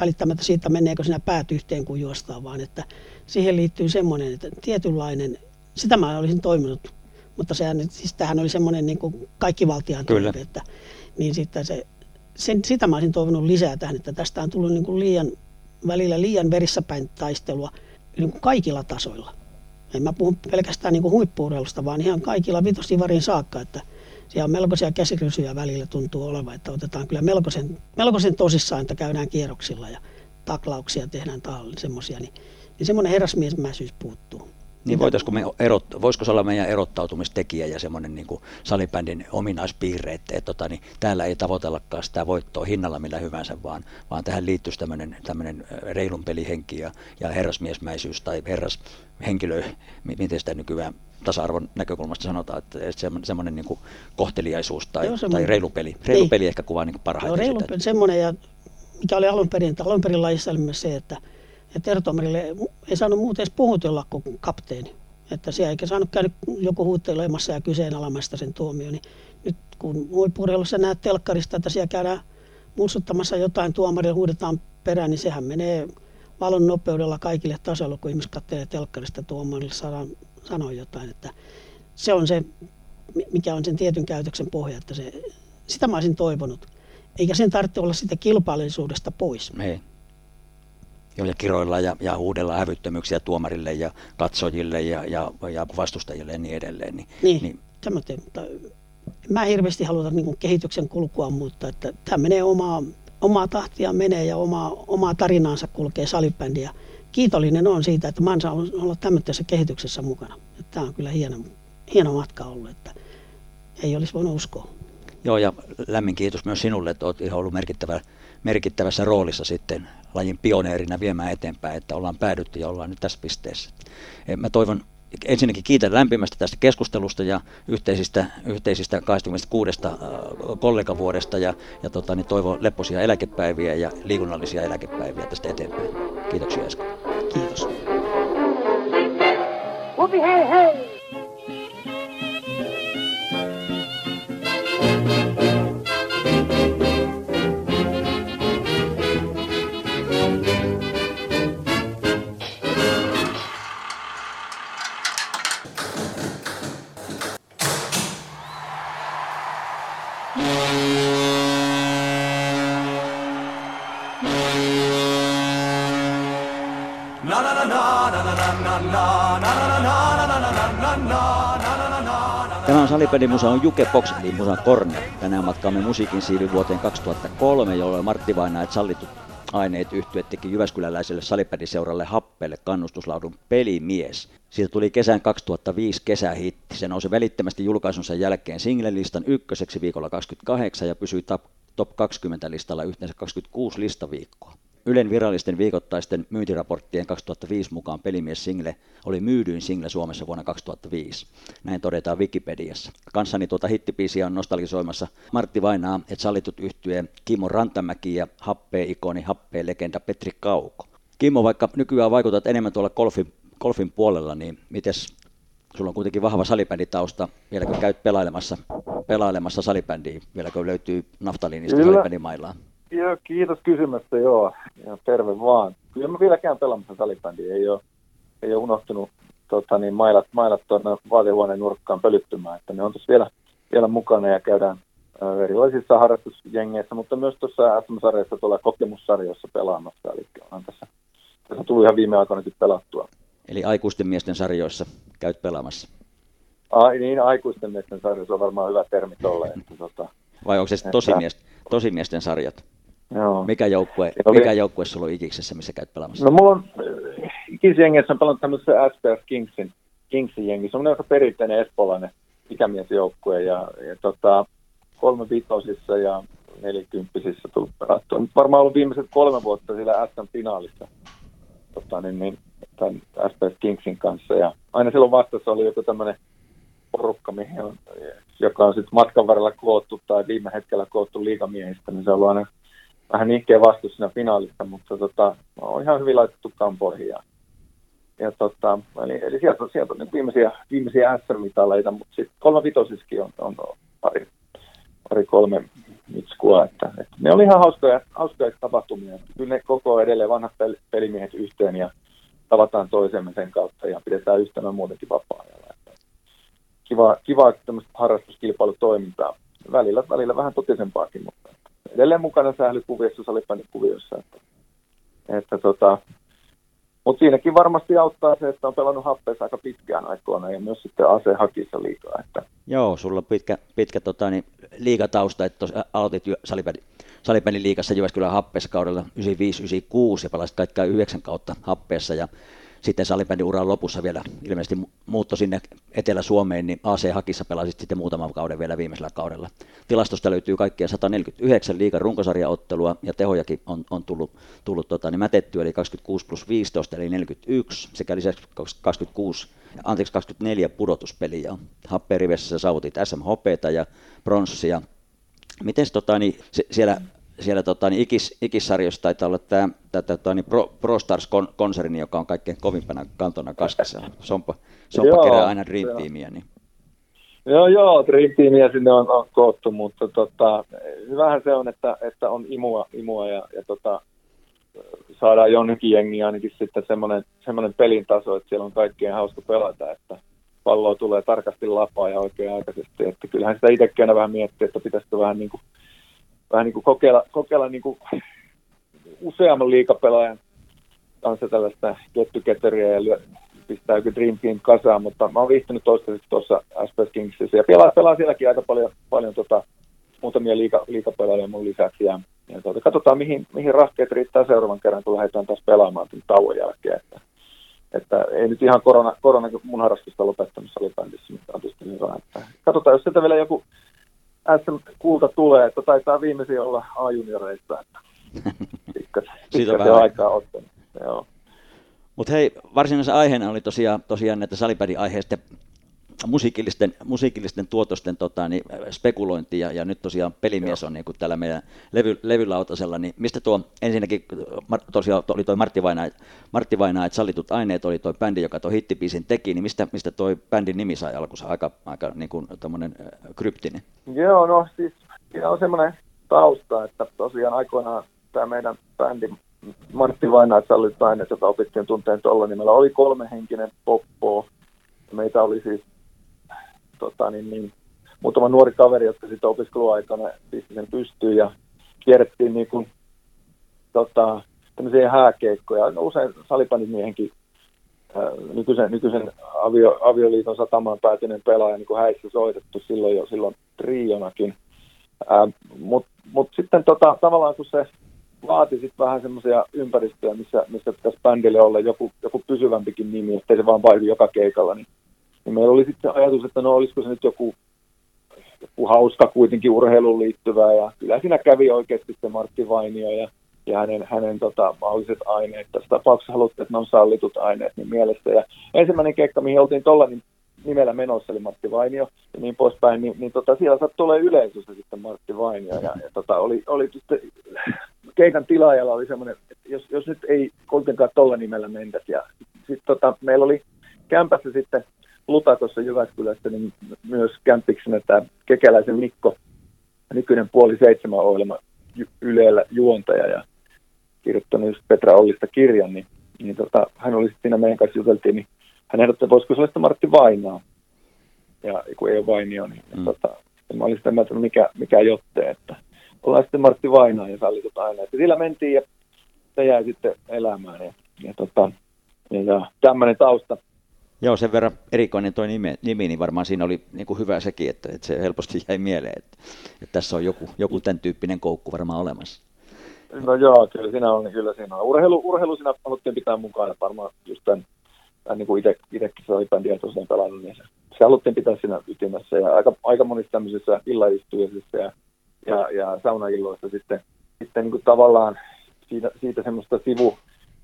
välittämättä siitä meneekö sinä päät yhteen kuin juostaan, vaan että siihen liittyy semmoinen, että tietynlainen, sitä mä olisin toiminut mutta sehän, siis tämähän oli semmoinen niin kuin kaikki valtiaan toive, että niin sitten se, sen, sitä mä olisin toivonut lisää tähän, että tästä on tullut niin kuin liian, välillä liian verissäpäin taistelua niin kuin kaikilla tasoilla. En mä puhu pelkästään niin huippuurheilusta, vaan ihan kaikilla vitosivarin saakka, että siellä on melkoisia käsirysyjä välillä tuntuu olevan, että otetaan kyllä melkoisen, melkoisen tosissaan, että käydään kierroksilla ja taklauksia tehdään semmoisia, niin, niin semmoinen herrasmiesmäisyys puuttuu. Niin voitaisiko me erot, voisiko se olla meidän erottautumistekijä ja semmoinen niin kuin salibändin ominaispiirre, että, että tota, niin täällä ei tavoitellakaan sitä voittoa hinnalla millä hyvänsä, vaan, vaan tähän liittyisi tämmöinen, tämmöinen reilun pelihenki ja, ja herrasmiesmäisyys tai herrashenkilö, miten sitä nykyään tasa-arvon näkökulmasta sanotaan, että semmoinen niin kuin kohteliaisuus tai, Joo, tai reilu peli. Reilu niin. peli ehkä kuvaa niin parhaiten Joo, reilu sitä. Semmoinen, ja mikä oli alun perin, alun perin lajissa oli myös se, että ja Tertomerille ei saanut muuten edes puhutella kuin kapteeni. Että siellä eikä saanut käydä joku huuttelemassa ja kyseenalaimasta sen tuomio. Niin nyt kun huippurheilussa näet telkkarista, että siellä käydään mussuttamassa jotain tuomarille huudetaan perään, niin sehän menee valon nopeudella kaikille tasoilla, kun ihmiset katselee telkkarista tuomarille saadaan sanoa jotain. Että se on se, mikä on sen tietyn käytöksen pohja, että se, sitä mä olisin toivonut. Eikä sen tarvitse olla sitä kilpailullisuudesta pois. Ei joilla kiroilla ja, ja huudella hävyttömyyksiä tuomarille ja katsojille ja, ja, ja vastustajille ja niin edelleen. Niin, niin, niin. Tämmöten, mutta mä hirveästi haluta niin kehityksen kulkua muuttaa, että tämä menee omaa omaa tahtia menee ja omaa, omaa tarinaansa kulkee salibändi. Ja kiitollinen on siitä, että mä oon saanut olla tämmöisessä kehityksessä mukana. Tämä on kyllä hieno, hieno matka ollut, että ei olisi voinut uskoa. Joo, ja lämmin kiitos myös sinulle, että olet ihan ollut merkittävä, merkittävässä roolissa sitten lajin pioneerina viemään eteenpäin, että ollaan päädytty ja ollaan nyt tässä pisteessä. Mä toivon ensinnäkin kiitän lämpimästi tästä keskustelusta ja yhteisistä, yhteisistä 26 äh, kollegavuodesta ja, ja tota, niin toivon lepposia eläkepäiviä ja liikunnallisia eläkepäiviä tästä eteenpäin. Kiitoksia Esko. Kiitos. hei hei! Tämä on Salipelimusa on Juke Box, eli Musa Corner. Tänään matkaamme musiikin siivi vuoteen 2003, jolloin Martti Vainaet sallitut aineet yhtyet teki Jyväskyläläiselle salipadiseuralle Happeelle kannustuslaudun Pelimies. Siitä tuli kesän 2005 kesähitti. Se nousi välittömästi julkaisunsa jälkeen singlelistan ykköseksi viikolla 28 ja pysyi top 20 listalla yhteensä 26 listaviikkoa. Ylen virallisten viikoittaisten myyntiraporttien 2005 mukaan pelimies single oli myydyin single Suomessa vuonna 2005. Näin todetaan Wikipediassa. Kanssani tuota hittipiisiä on nostalgisoimassa Martti Vainaa, et sallitut yhtyeen Kimmo Rantamäki ja happee-ikoni, happee-legenda Petri Kauko. Kimmo, vaikka nykyään vaikutat enemmän tuolla golfin, golfin puolella, niin mites sulla on kuitenkin vahva salibänditausta, vieläkö käyt pelailemassa, pelailemassa salibändiä, vieläkö löytyy naftaliinista salibändimaillaan? Joo, kiitos kysymästä, joo. Ja terve vaan. Kyllä mä vieläkään pelaamassa salibändiä, ei ole, ei ole unohtunut tota, niin mailat, mailat tuonne vaatehuoneen nurkkaan pölyttymään, että ne on tuossa vielä, vielä mukana ja käydään erilaisissa harrastusjengeissä, mutta myös tuossa SM-sarjassa tuolla kokemussarjoissa pelaamassa, eli on tässä, tässä tullut ihan viime aikoina pelattua. Eli aikuisten miesten sarjoissa käyt pelaamassa? Ai niin, aikuisten miesten sarjoissa on varmaan hyvä termi tolle. Että, tota, Vai onko se tosimiesten, tosimiesten sarjat? Joo. Mikä joukkue, oli... mikä joukkue sulla on Ikiksessä, missä käyt pelaamassa? No mulla on äh, Ikisjengissä on pelannut tämmöisessä SPS Kingsin, Kingsin jengi. Se on aika perinteinen espoolainen ikämiesjoukkue ja, ja tota, kolme vitosissa ja nelikymppisissä tullut pelattua. Nyt varmaan ollut viimeiset kolme vuotta siellä SM-finaalissa tota, niin, niin, tämän SPS Kingsin kanssa. Ja aina silloin vastassa oli joku tämmöinen porukka, mihin on, joka on sitten matkan varrella koottu tai viime hetkellä koottu liigamiehistä, niin se on ollut aina vähän nihkeä vastus siinä finaalissa, mutta tota, on ihan hyvin laitettu kampoihin. Ja, ja tota, eli, eli sieltä, sieltä on viimeisiä, viimeisiä S-mitaleita, mutta sitten kolme vitosiskin on, on, pari, pari kolme mitskua, että, että, ne oli ihan hauskoja, hauskoja tapahtumia. Kyllä ne koko edelleen vanhat pel, pelimiehet yhteen ja tavataan toisemme sen kautta ja pidetään yhtänä muutenkin vapaa-ajalla. Kiva, kiva tämmöistä harrastuskilpailutoimintaa. Välillä, välillä vähän totisempaakin, mutta edelleen mukana sählykuviossa, salipäänikuviossa. Että, että tota, mutta siinäkin varmasti auttaa se, että on pelannut happeessa aika pitkään aikoina ja myös sitten ase hakissa liikaa. Että. Joo, sulla on pitkä, pitkä tota, niin, liigatausta, että tos, aloitit salipääni liigassa Jyväskylän happeessa kaudella 95-96 ja pelasit kaikkia yhdeksän kautta happeessa ja sitten salibändin uran lopussa vielä ilmeisesti muutto sinne Etelä-Suomeen, niin AC Hakissa pelasit sitten muutaman kauden vielä viimeisellä kaudella. Tilastosta löytyy kaikkia 149 liikan runkosarjaottelua ja tehojakin on, on tullut, tullut tota, niin mätetty, eli 26 plus 15 eli 41 sekä lisäksi 26, anteeksi 24 pudotuspeliä. Happerivessä saavutit SMHP ja pronssia. Miten tota, niin, siellä siellä tota, niin Ikis, Ikissarjossa taitaa olla tämä, tämä tota, niin Pro, ProStars-konserni, joka on kaikkein kovimpana kantona kaskassa. Sompa, Sompa kerää aina Dream Teamia. Niin. Joo, joo, Dream Teamia sinne on, on koottu, mutta tota, hyvähän se on, että, että on imua, imua ja, ja tota, saadaan jonnekin jengiin ainakin sitten semmoinen, semmoinen pelin taso, että siellä on kaikkien hauska pelata, että palloa tulee tarkasti lapaa ja oikein aikaisesti, että kyllähän sitä itsekin aina vähän miettii, että pitäisikö vähän niin kuin vähän niin kuin kokeilla, kokeilla niin kuin useamman liikapelaajan kanssa tällaista kettyketeriä ja pistää joku Dream Team kasaan, mutta mä oon viihtynyt toistaiseksi tuossa SPS Kingsissä ja pelaa, pelaa sielläkin aika paljon, paljon tota, muutamia liika, liikapelaajia mun lisäksi ja, ja tuota, katsotaan, mihin, mihin rahkeet riittää seuraavan kerran, kun lähdetään taas pelaamaan tämän tauon jälkeen. Että, että ei nyt ihan korona, korona mun harrastusta lopettanut salibändissä, mutta on tietysti hyvä. Että katsotaan, jos sieltä vielä joku SM-kulta tulee, että taitaa viimeisin olla A-junioreissa. Pikkasen, pikkasen aikaa ottanut. Mutta hei, varsinaisen aiheena oli tosiaan, tosiaan näitä salipädin aiheista musiikillisten, musiikillisten tuotosten tota, niin, spekulointi ja, ja, nyt tosiaan pelimies on niin kuin tällä meidän levy, levylautasella, niin mistä tuo ensinnäkin tosiaan oli tuo Martti Vaina, Martti Vaina, että sallitut aineet oli tuo bändi, joka tuo hittipiisin teki, niin mistä, mistä tuo bändin nimi sai alkunsa? Aika, aika niin kuin, kryptinen? Joo, no siis siinä on semmoinen tausta, että tosiaan aikoinaan tämä meidän bändi Martti Vaina, että sallitut aineet, jota opittiin tunteen tuolla, meillä oli kolmehenkinen poppo, meitä oli siis tota, niin, niin, muutama nuori kaveri, jotka sitten opiskeluaikana pisti sen pystyyn ja kierrettiin niin kuin, tota, tämmöisiä hääkeikkoja. No, usein salipanimiehenkin nykyisen, nykyisen avio, avioliiton satamaan päätyneen pelaaja niin kuin häissä soitettu silloin jo silloin trionakin. Mutta mut sitten tota, tavallaan kun se vaati sitten vähän semmoisia ympäristöjä, missä, missä pitäisi bändille olla joku, joku pysyvämpikin nimi, ettei se vaan vaihdu joka keikalla, niin niin meillä oli sitten ajatus, että no olisiko se nyt joku, joku hauska kuitenkin urheiluun liittyvää, ja kyllä siinä kävi oikeasti se Martti Vainio ja, ja hänen, hänen tota, mahdolliset aineet. Tässä tapauksessa haluttiin, että ne on sallitut aineet niin mielessä. Ja ensimmäinen keikka, mihin oltiin tuolla niin nimellä menossa, eli Martti Vainio ja niin poispäin, niin, niin tota, siellä saattoi olla yleisössä sitten Martti Vainio. Ja, ja tota, oli, oli sitten, keikan tilaajalla oli semmoinen, että jos, jos nyt ei kuitenkaan tuolla nimellä mentäisi. Ja sitten tota, meillä oli kämpässä sitten Luta tuossa Jyväskylässä, niin myös kämppiksenä tämä Kekäläisen Mikko, nykyinen puoli seitsemän ohjelma Ylellä juontaja ja kirjoittanut just Petra Ollista kirjan, niin, niin tota, hän oli sitten siinä meidän kanssa juteltiin, niin hän ehdotti, että voisiko sellaista Martti Vainaa. Ja kun ei ole Vainio, niin mm. tota, mä olin sitten mieltä, mikä, mikä jotte, että ollaan sitten Martti Vainaa ja sallitut aina. Että sillä mentiin ja se jäi sitten elämään. Ja, ja, tota, ja, ja tämmöinen tausta, Joo, sen verran erikoinen tuo nimi, nimi, niin varmaan siinä oli niin kuin hyvä sekin, että, että se helposti jäi mieleen, että, että tässä on joku, joku tämän tyyppinen koukku varmaan olemassa. No joo, kyllä siinä on, kyllä siinä on. Urheilu, urheilu siinä haluttiin pitää mukaan, varmaan just tämän, tämän niin kuin itse, itsekin se oli bändiä tosiaan pelannut, niin se, se haluttiin pitää siinä ytimessä ja aika, aika monissa tämmöisissä illaistujaisissa ja, ja, ja saunailloissa sitten, sitten niin kuin tavallaan siitä, siitä semmoista sivu,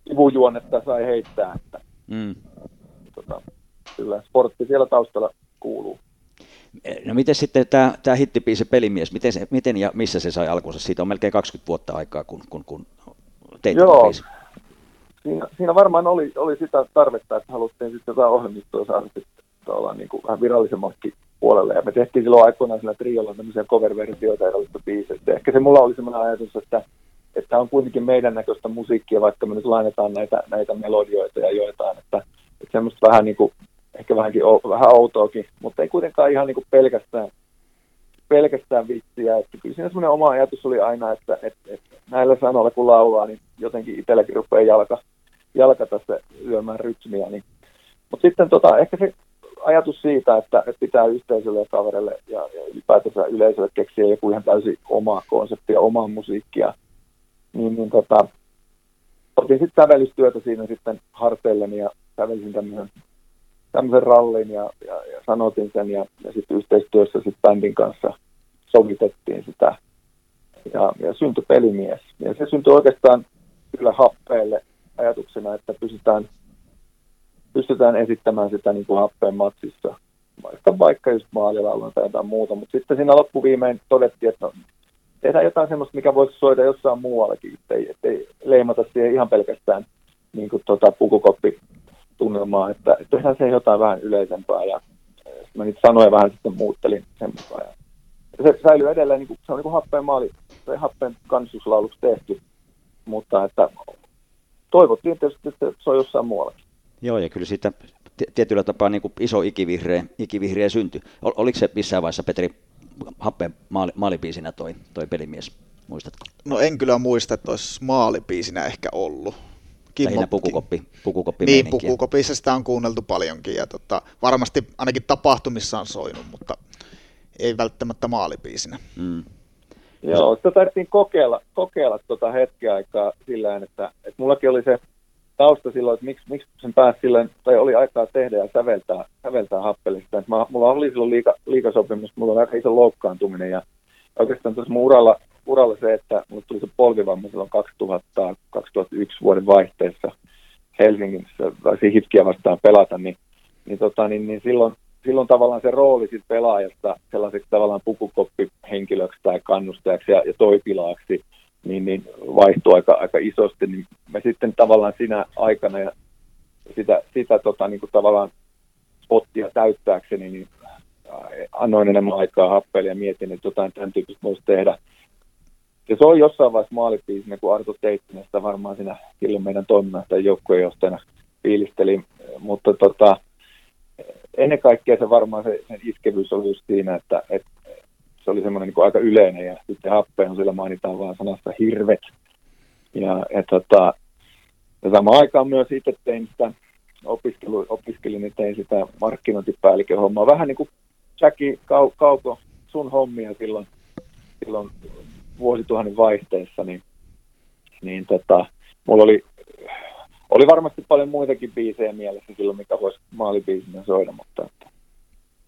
sivujuonnetta sai heittää, että mm tota, kyllä sportti siellä taustalla kuuluu. No miten sitten tämä, tämä hittipiisi Pelimies, miten, se, miten ja missä se sai alkunsa? Siitä on melkein 20 vuotta aikaa, kun, kun, kun teit Joo, siinä, siinä, varmaan oli, oli sitä tarvetta, että haluttiin sitten jotain ohjelmistoa saada sitten niin kuin vähän virallisemmaksi puolelle. Ja me tehtiin silloin aikoinaan sillä triolla tämmöisiä cover-versioita erilaisista biiseistä. Ehkä se mulla oli semmoinen ajatus, että, että on kuitenkin meidän näköistä musiikkia, vaikka me nyt lainataan näitä, näitä melodioita ja joitain, että semmoista vähän niin kuin, ehkä vähänkin, vähän outoakin, mutta ei kuitenkaan ihan niin kuin pelkästään, pelkästään vitsiä. Että kyllä siinä semmoinen oma ajatus oli aina, että, että, että näillä sanoilla kun laulaa, niin jotenkin itselläkin rupeaa jalka, jalka tässä lyömään rytmiä. Niin. Mutta sitten tota, ehkä se ajatus siitä, että, että pitää yhteisölle ja kaverille ja, ja ylipäätänsä yleisölle keksiä joku ihan täysin oma konsepti ja omaa musiikkia, niin, niin tota, otin sitten sävellystyötä siinä sitten harteilleni ja kävelisin tämmöisen, tämmöisen rallin ja, ja, ja sanotin sen ja, ja sitten yhteistyössä sitten bändin kanssa sovitettiin sitä. Ja, ja syntyi pelimies. Ja se syntyi oikeastaan kyllä happeelle ajatuksena, että pystytään, pystytään esittämään sitä niin kuin happeen matsissa, vaikka, vaikka just maalilaulun tai jotain muuta, mutta sitten siinä loppuviimein todettiin, että no, tehdään jotain semmoista, mikä voisi soida jossain muuallakin, ettei, ettei leimata siihen ihan pelkästään niin kuin tota, pukukoppi tunnelmaa, että, että tehdään se jotain vähän yleisempää ja mä niitä sanoja vähän sitten muuttelin sen mukaan. Ja se säilyy edelleen, niin kuin, se on niin kuin happeen maali, tai happeen kansallislauluksi tehty, mutta että toivottiin tietysti, että se on jossain muuallakin. Joo, ja kyllä siitä tietyllä tapaa niin kuin iso ikivihreä, ikivihreä synty. Ol, oliko se missään vaiheessa, Petri, happeen maali, maalipiisinä toi, toi pelimies, muistatko? No en kyllä muista, että olisi maalipiisinä ehkä ollut. Kimmo, Lähinnä pukukoppi, pukukoppi Niin, pukukopissa sitä on kuunneltu paljonkin ja tota, varmasti ainakin tapahtumissa on soinut, mutta ei välttämättä maalipiisinä. Mm. Joo, sitä tarvittiin kokeilla, kokeilla tota hetken aikaa sillä että, että mullakin oli se tausta silloin, että miksi, miksi sen pääsi silleen, tai oli aikaa tehdä ja säveltää, säveltää happelista. Että mä, mulla oli silloin liika, liikasopimus, mulla oli aika iso loukkaantuminen ja oikeastaan tuossa mun uralla, uralla se, että mulla tuli se polvivamma silloin 2000, 2001 vuoden vaihteessa Helsingissä, tai hitkiä vastaan pelata, niin, niin, tota, niin, niin silloin, silloin tavallaan se rooli sit pelaajasta sellaiseksi tavallaan pukukoppihenkilöksi tai kannustajaksi ja, ja toipilaaksi, niin, niin vaihtui aika, aika isosti, niin me sitten tavallaan siinä aikana ja sitä, sitä tota, niin kuin tavallaan pottia täyttääkseni, niin annoin enemmän aikaa happeille ja mietin, että jotain tämän tyyppistä voisi tehdä. Ja se on jossain vaiheessa maalipiisinä, kun Arto Teittinen sitä varmaan siinä silloin meidän toiminnasta joukkueenjohtajana fiilisteli, mutta tota, ennen kaikkea se varmaan se, sen iskevyys oli just siinä, että, että se oli semmoinen niin aika yleinen ja sitten happeen sillä mainitaan vaan sanasta hirvet. Ja, ja, tota, ja samaan aikaan myös itse tein sitä opiskelu, opiskelin ja tein sitä markkinointipäällikön hommaa. Vähän niin kuin Jackie Kau, Kauko, sun hommia silloin, silloin vuosituhannen vaihteessa, niin, niin tota, mulla oli, oli varmasti paljon muitakin biisejä mielessä silloin, mikä voisi maalibiisinä soida, mutta että,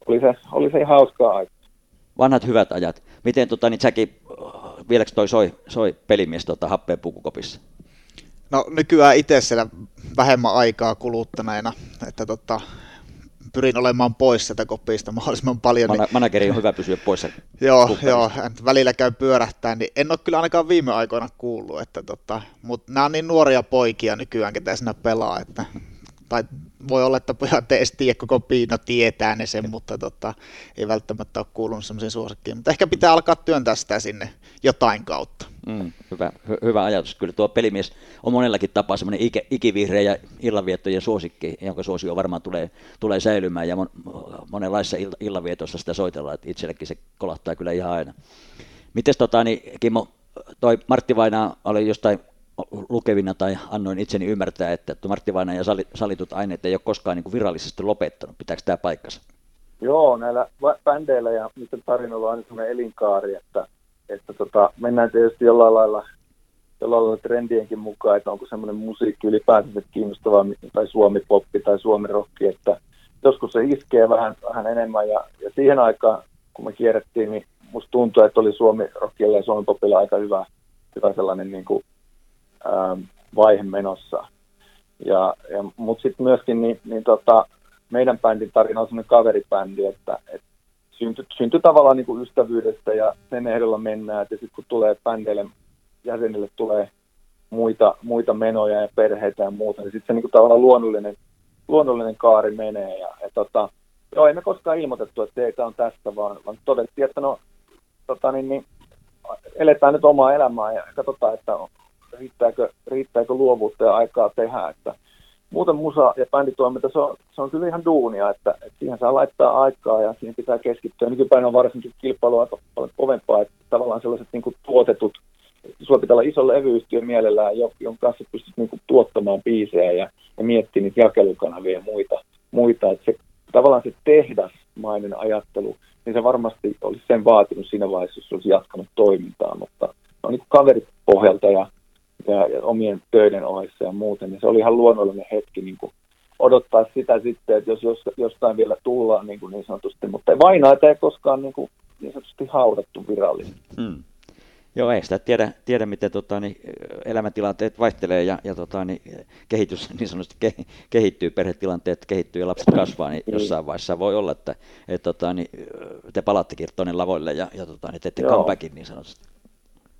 oli, se, oli se hauskaa aikaa vanhat hyvät ajat. Miten tota, niin Jackie, vieläkö toi soi, soi pelimies tota, happeen pukukopissa? No nykyään itse siellä vähemmän aikaa kuluttaneena, että tota, pyrin olemaan pois sieltä kopista mahdollisimman paljon. Mana- niin... Manageri on hyvä pysyä pois. joo, joo, välillä käy pyörähtää, niin en ole kyllä ainakaan viime aikoina kuullut, että tota, mutta nämä on niin nuoria poikia nykyään, ketä siinä pelaa, että tai voi olla, että pojat edes tiedä, koko Piino tietää ne sen, mutta tota, ei välttämättä ole kuulunut semmoisen suosikkiin. Mutta ehkä pitää alkaa työntää sitä sinne jotain kautta. Mm, hyvä, hy, hyvä ajatus. Kyllä tuo pelimies on monellakin tapaa semmoinen ikä, ikivihreä ja illanviettojen suosikki, jonka suosio varmaan tulee, tulee säilymään ja mon, monenlaisessa illanvietossa sitä soitellaan, että itsellekin se kolahtaa kyllä ihan aina. Miten tota, niin, Kimmo, toi Martti Vainaa oli jostain lukevina tai annoin itseni ymmärtää, että Martti Vainajan salitut aineet ei ole koskaan niin kuin virallisesti lopettanut. Pitääkö tämä paikkansa? Joo, näillä bändeillä ja niiden tarinoilla on aina sellainen elinkaari, että, että tota, mennään tietysti jollain lailla, jollain lailla trendienkin mukaan, että onko semmoinen musiikki ylipäätänsä kiinnostavaa, tai suomi-poppi tai suomi-rokki, että joskus se iskee vähän, vähän enemmän, ja, ja siihen aikaan, kun me kierrettiin, niin musta tuntui, että oli suomi-rockilla ja suomi-popilla aika hyvä, hyvä sellainen niin kuin vaihe menossa. Ja, ja, Mutta sitten myöskin niin, niin tota, meidän bändin tarina on sellainen kaveribändi, että, että syntyi, syntyi tavallaan niin kuin ystävyydestä ja sen ehdolla mennään, että sitten kun tulee bändeille, jäsenille tulee muita, muita menoja ja perheitä ja muuta, niin sitten se niin kuin tavallaan luonnollinen, luonnollinen kaari menee. Ja, ja tota, joo, ei me koskaan ilmoitettu, että ei, tämä on tästä, vaan, vaan todettiin, että no, tota, niin, niin, eletään nyt omaa elämää ja katsotaan, että riittääkö, riittääkö luovuutta ja aikaa tehdä. Että muuten musa- ja bänditoiminta, se on, se on kyllä ihan duunia, että, että siihen saa laittaa aikaa ja siihen pitää keskittyä. Nykypäivänä on varsinkin kilpailu aika paljon kovempaa, että tavallaan sellaiset niin kuin tuotetut, sulla pitää olla iso levyyhtiö mielellään, jonka kanssa pystyt niin kuin tuottamaan biisejä ja, ja miettiä niitä jakelukanavia ja muita. muita. Että se, tavallaan se tehdasmainen ajattelu, niin se varmasti olisi sen vaatinut siinä vaiheessa, jos olisi jatkanut toimintaa, mutta on niin kaveripohjalta ja ja, ja omien töiden ohessa ja muuten, niin se oli ihan luonnollinen hetki niin kuin odottaa sitä sitten, että jos, jos jostain vielä tullaan niin, kuin niin sanotusti, mutta vainaita ei koskaan niin, kuin, niin sanotusti haudattu virallisesti. Hmm. Joo, ei sitä tiedä, tiedä miten tota, niin, elämäntilanteet vaihtelee ja, ja tota, niin, kehitys niin sanotusti ke, kehittyy, perhetilanteet kehittyy ja lapset kasvaa, niin, niin. jossain vaiheessa voi olla, että et, tota, niin, te palattekin tuonne lavoille ja, ja tota, niin teette comebackin niin sanotusti.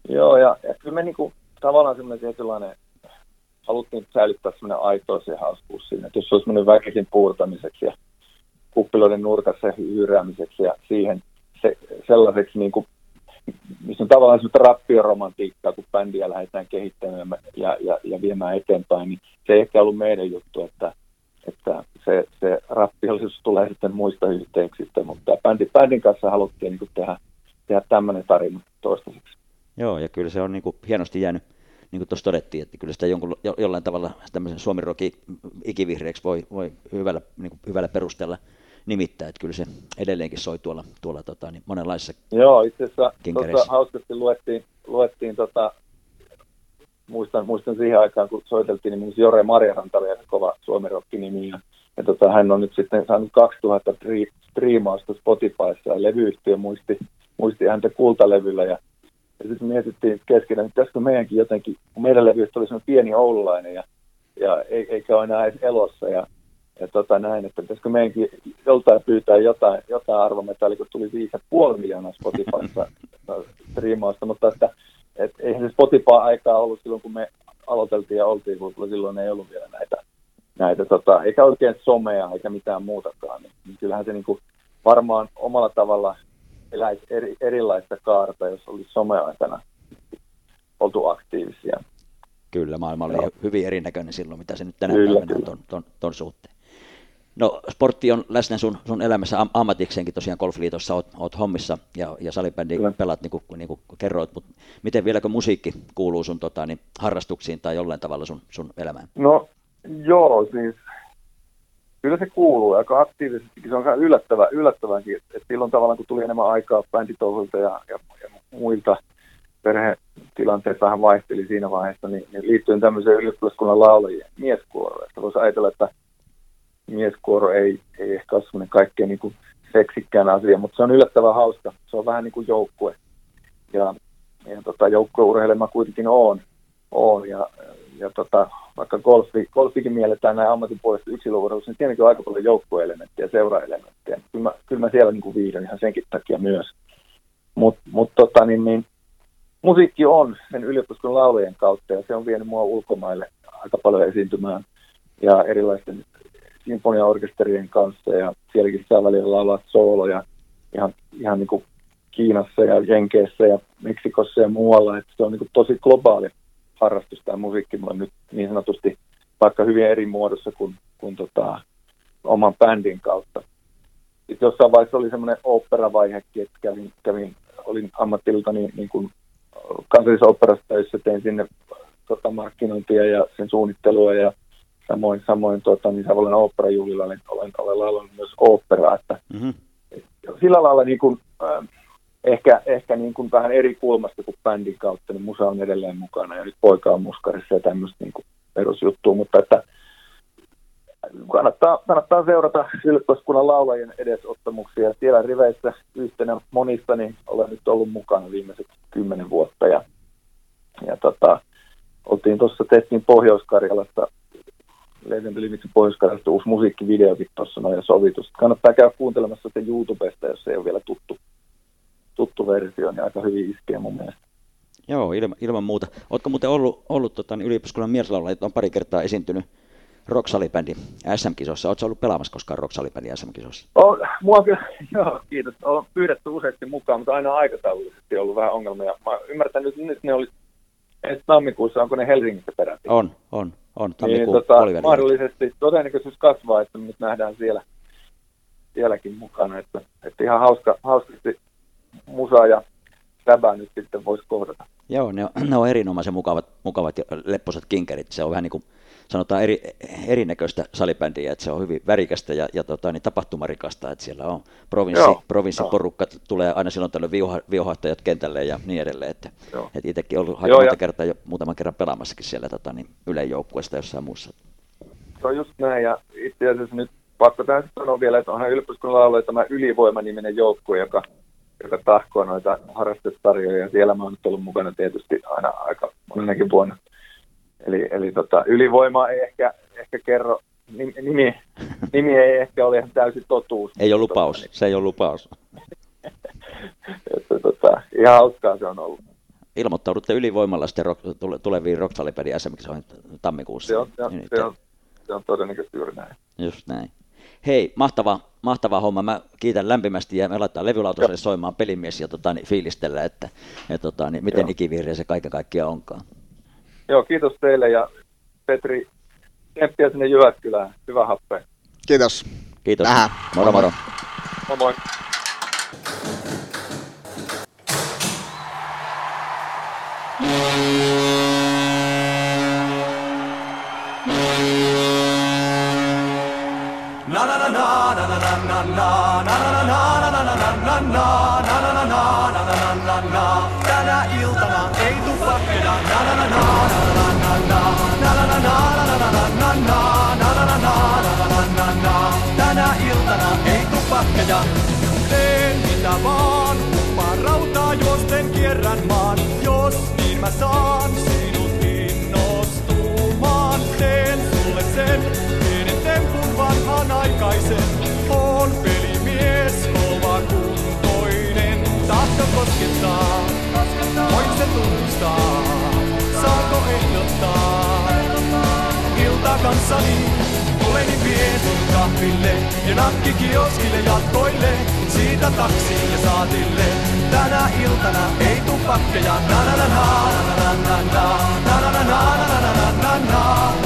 Joo, ja, ja kyllä me niin kuin, tavallaan semmoinen tietynlainen, haluttiin säilyttää semmoinen aitous ja hauskuus siinä, että jos se olisi semmoinen väkisin puurtamiseksi ja kuppiloiden nurkassa hyyräämiseksi ja siihen se, sellaiseksi niin kuin, missä on tavallaan semmoista rappioromantiikkaa, kun bändiä lähdetään kehittämään ja, ja, ja viemään eteenpäin, niin se ei ehkä ollut meidän juttu, että, että se, se rappiollisuus tulee sitten muista yhteyksistä, mutta bändin, bändin kanssa haluttiin niin kuin tehdä, tehdä tämmöinen tarina toistaiseksi. Joo, ja kyllä se on niin kuin hienosti jäänyt, niin kuin tuossa todettiin, että kyllä sitä jonkun, jo, jollain tavalla tämmöisen suomiroki ikivihreäksi voi, voi hyvällä, niin kuin hyvällä perustella. nimittää, että kyllä se edelleenkin soi tuolla, tuolla tota, niin monenlaisissa Joo, itse asiassa tuossa hauskasti luettiin, luettiin tota, muistan, muistan siihen aikaan, kun soiteltiin, niin myös Jore Marjaranta oli kova suomirokki-nimi. Ja, ja tota, hän on nyt sitten saanut 2000 tri, striimausta Spotifyssa ja levyyhtiö muisti, muisti häntä kultalevyllä. Ja, ja sitten mietittiin keskenään, että pitäisikö meidänkin jotenkin, kun meidän levyyhtiö oli semmoinen pieni oululainen ja, ja eikä ole enää edes elossa. Ja, ja tota näin, että pitäisikö meidänkin joltain pyytää jotain, jotain arvometallia, kun tuli 5,5 miljoonaa Spotifyssa striimausta, mutta että et eihän se Spotify-aikaa ollut silloin, kun me aloiteltiin ja oltiin, kun silloin ei ollut vielä näitä, näitä tota, eikä oikein somea eikä mitään muutakaan. Niin, niin kyllähän se niinku varmaan omalla tavalla eläisi eri, erilaista kaarta, jos olisi someaikana oltu aktiivisia. Kyllä, maailma oli Joo. hyvin erinäköinen silloin, mitä se nyt tänä kyllä, päivänä on ton, ton, ton suhteen. No sportti on läsnä sun, sun elämässä am- ammatikseenkin tosiaan golfliitossa, oot, oot hommissa ja, ja salibändi pelat niin kuin, niin kuin kerroit, mutta miten vieläkö musiikki kuuluu sun tota, niin, harrastuksiin tai jollain tavalla sun, sun elämään? No joo, siis kyllä se kuuluu aika aktiivisesti, se on yllättävä, yllättävänkin, että silloin tavallaan kun tuli enemmän aikaa bänditouhulta ja, ja, ja muilta perhetilanteet vähän vaihteli siinä vaiheessa, niin, niin liittyen tämmöiseen ylioppilaskunnan laulajien mieskuoroon, voisi ajatella, että mieskuoro ei, ei ehkä ole semmoinen kaikkein niin kuin seksikkään asia, mutta se on yllättävän hauska. Se on vähän niin kuin joukkue. Ja, ja tota, joukkueurheilema kuitenkin on. on ja, ja tota, vaikka golfi, golfikin mielletään näin ammatin puolesta yksilöurheilussa, niin siinäkin on aika paljon joukkueelementtiä ja seuraelementtiä. Kyllä mä, kyllä mä siellä niin viihdyn ihan senkin takia myös. Mutta mut, tota, niin, niin, musiikki on sen yliopiston laulujen kautta ja se on vienyt mua ulkomaille aika paljon esiintymään ja erilaisten sinfoniaorkesterien kanssa ja sielläkin saa välillä laulaa sooloja ihan, ihan niin kuin Kiinassa ja Jenkeissä ja Meksikossa ja muualla. Että se on niin kuin tosi globaali harrastus tämä musiikki mulle nyt niin sanotusti vaikka hyvin eri muodossa kuin, kuin tota, oman bändin kautta. Sitten jossain vaiheessa oli semmoinen oopperavaihekin, että kävin, kävin olin ammattilta niin, niin kuin kansallisoopperassa töissä, tein sinne tota, markkinointia ja sen suunnittelua ja Samoin, samoin tuota, niin Savonlinnan oopperajuhlilla olen, olen, olen laulannut myös oopperaa, että mm-hmm. sillä lailla niin kuin, äh, ehkä, ehkä niin kuin vähän eri kulmasta kuin bändin kautta, niin musa on edelleen mukana ja nyt poika on muskarissa ja tämmöistä niin perusjuttua, mutta että kannattaa, kannattaa seurata yliopiskunnan laulajien edesottamuksia. Siellä riveissä yhtenä monista niin olen nyt ollut mukana viimeiset kymmenen vuotta ja, ja tota, oltiin tuossa, tehtiin Pohjois-Karjalassa Legend Limitsin pohjois uusi musiikkivideokin tuossa noin ja sovitus. Kannattaa käydä kuuntelemassa sen YouTubesta, jos ei ole vielä tuttu, tuttu versio, niin aika hyvin iskee mun mielestä. Joo, ilman, ilman muuta. Oletko muuten ollut, ollut tota, niin yliopiskunnan mieslaulajat on pari kertaa esiintynyt rocksalibändi SM-kisossa. Oletko ollut pelaamassa koskaan rocksalibändi SM-kisossa? On, mua kyllä, joo, kiitos. Olen pyydetty useasti mukaan, mutta aina aikataulullisesti ollut vähän ongelmia. Mä ymmärtän että nyt ne oli ensi tammikuussa, onko ne Helsingissä peräti? On, on, on. Niin, tota, mahdollisesti todennäköisyys kasvaa, että me nyt nähdään siellä, sielläkin mukana. Että, että ihan hauska, hauskasti musa ja säbää nyt sitten voisi kohdata. Joo, ne on, ne on erinomaisen mukavat, mukavat ja lepposat kinkerit. Se on vähän niin kuin sanotaan eri, erinäköistä salibändiä, että se on hyvin värikästä ja, ja tota, niin tapahtumarikasta, että siellä on provinssi, Joo, provinssiporukka, jo. tulee aina silloin tällöin viuha, viuhahtajat kentälle ja niin edelleen, että, että itsekin ollut aika monta kertaa jo muutaman kerran pelaamassakin siellä tota, niin yleenjoukkueesta jossain muussa. Se on just näin ja itse asiassa nyt pakko tähän sanoa vielä, että onhan yliopiston alueella tämä ylivoimaniminen joukkue, joka joka tahkoa noita harrastesarjoja, ja siellä mä oon ollut mukana tietysti aina aika monenkin vuonna. Eli, eli tota, ylivoima ei ehkä, ehkä kerro, nimi, nimi ei ehkä ole ihan täysin totuus. Ei ole lupaus, tota, se ei ole lupaus. että, tota, ihan hauskaa se on ollut. Ilmoittaudutte ylivoimalla sitten rock, tuleviin Rock Salipedin SMX tammikuussa. Se on, se, on, niin, se, on, se on todennäköisesti juuri näin. Just näin. Hei, mahtava, mahtava homma. Mä kiitän lämpimästi ja me laitetaan levylautaselle soimaan pelimies ja tota, niin, fiilistellä, että ja, tota, niin, miten ikivihreä se kaiken kaikkiaan onkaan. Joo, kiitos teille ja Petri, tsemppiä sinne Jyväskylään. Hyvä happe. Kiitos. Kiitos. Nähdään. Moro moro. Moi moi. Ramadan Tahto koskettaa, voin se tunnustaa Saako ehdottaa ilta kanssani Tuleni vie sun kahville ja nakki kioskille jatkoille Siitä taksiin ja saatille Tänä iltana ei tuu pakkeja na na na na na na na na na na na na na na na na na na na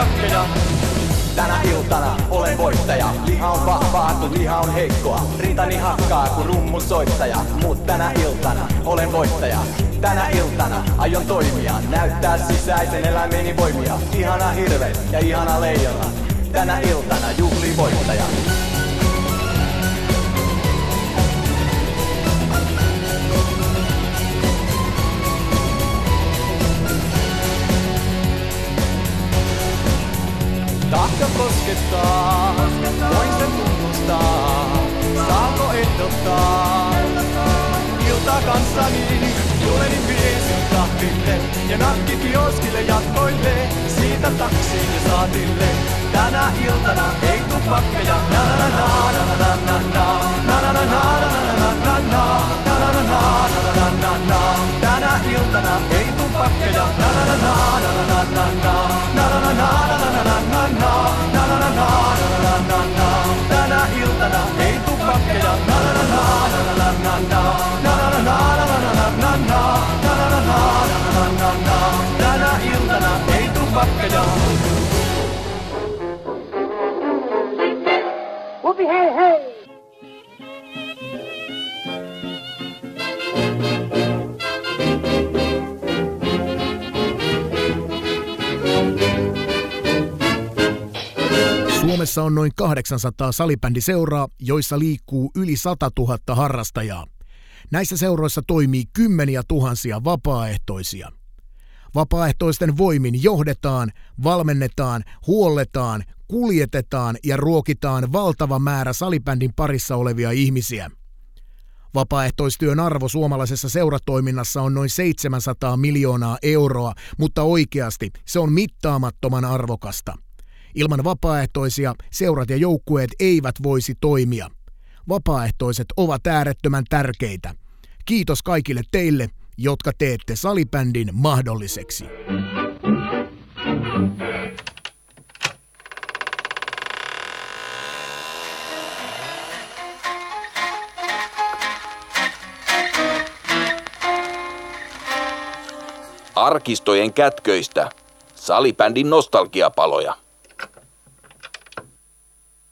pakkeja. Tänä iltana olen voittaja. Liha on vahvaa, kun liha on heikkoa. Rintani hakkaa, kun rummun soittaja. Mut tänä iltana olen voittaja. Tänä iltana aion toimia, näyttää sisäisen elämeni voimia. Ihana hirve ja ihana leijona. Tänä iltana juhli voittaja. Koskettaa, voin sen tunnustaa. Saako ehdottaa? Ilta kanssani, tuleni viesin kahville ja nakki kioskille jatkoille. Siitä taksiin ja saatille. Tänä iltana ei tuu pakkeja. Na na na na na na na na na na na na na na na na na na Tänä iltana ei na na na na na na na na na na na na na na na na Whoopie! Suomessa on noin 800 salibändiseuraa, joissa liikkuu yli 100 000 harrastajaa. Näissä seuroissa toimii kymmeniä tuhansia vapaaehtoisia. Vapaaehtoisten voimin johdetaan, valmennetaan, huolletaan, kuljetetaan ja ruokitaan valtava määrä salibändin parissa olevia ihmisiä. Vapaaehtoistyön arvo suomalaisessa seuratoiminnassa on noin 700 miljoonaa euroa, mutta oikeasti se on mittaamattoman arvokasta. Ilman vapaaehtoisia seurat ja joukkueet eivät voisi toimia. Vapaaehtoiset ovat äärettömän tärkeitä. Kiitos kaikille teille, jotka teette salibändin mahdolliseksi. Arkistojen kätköistä. Salibändin nostalgiapaloja.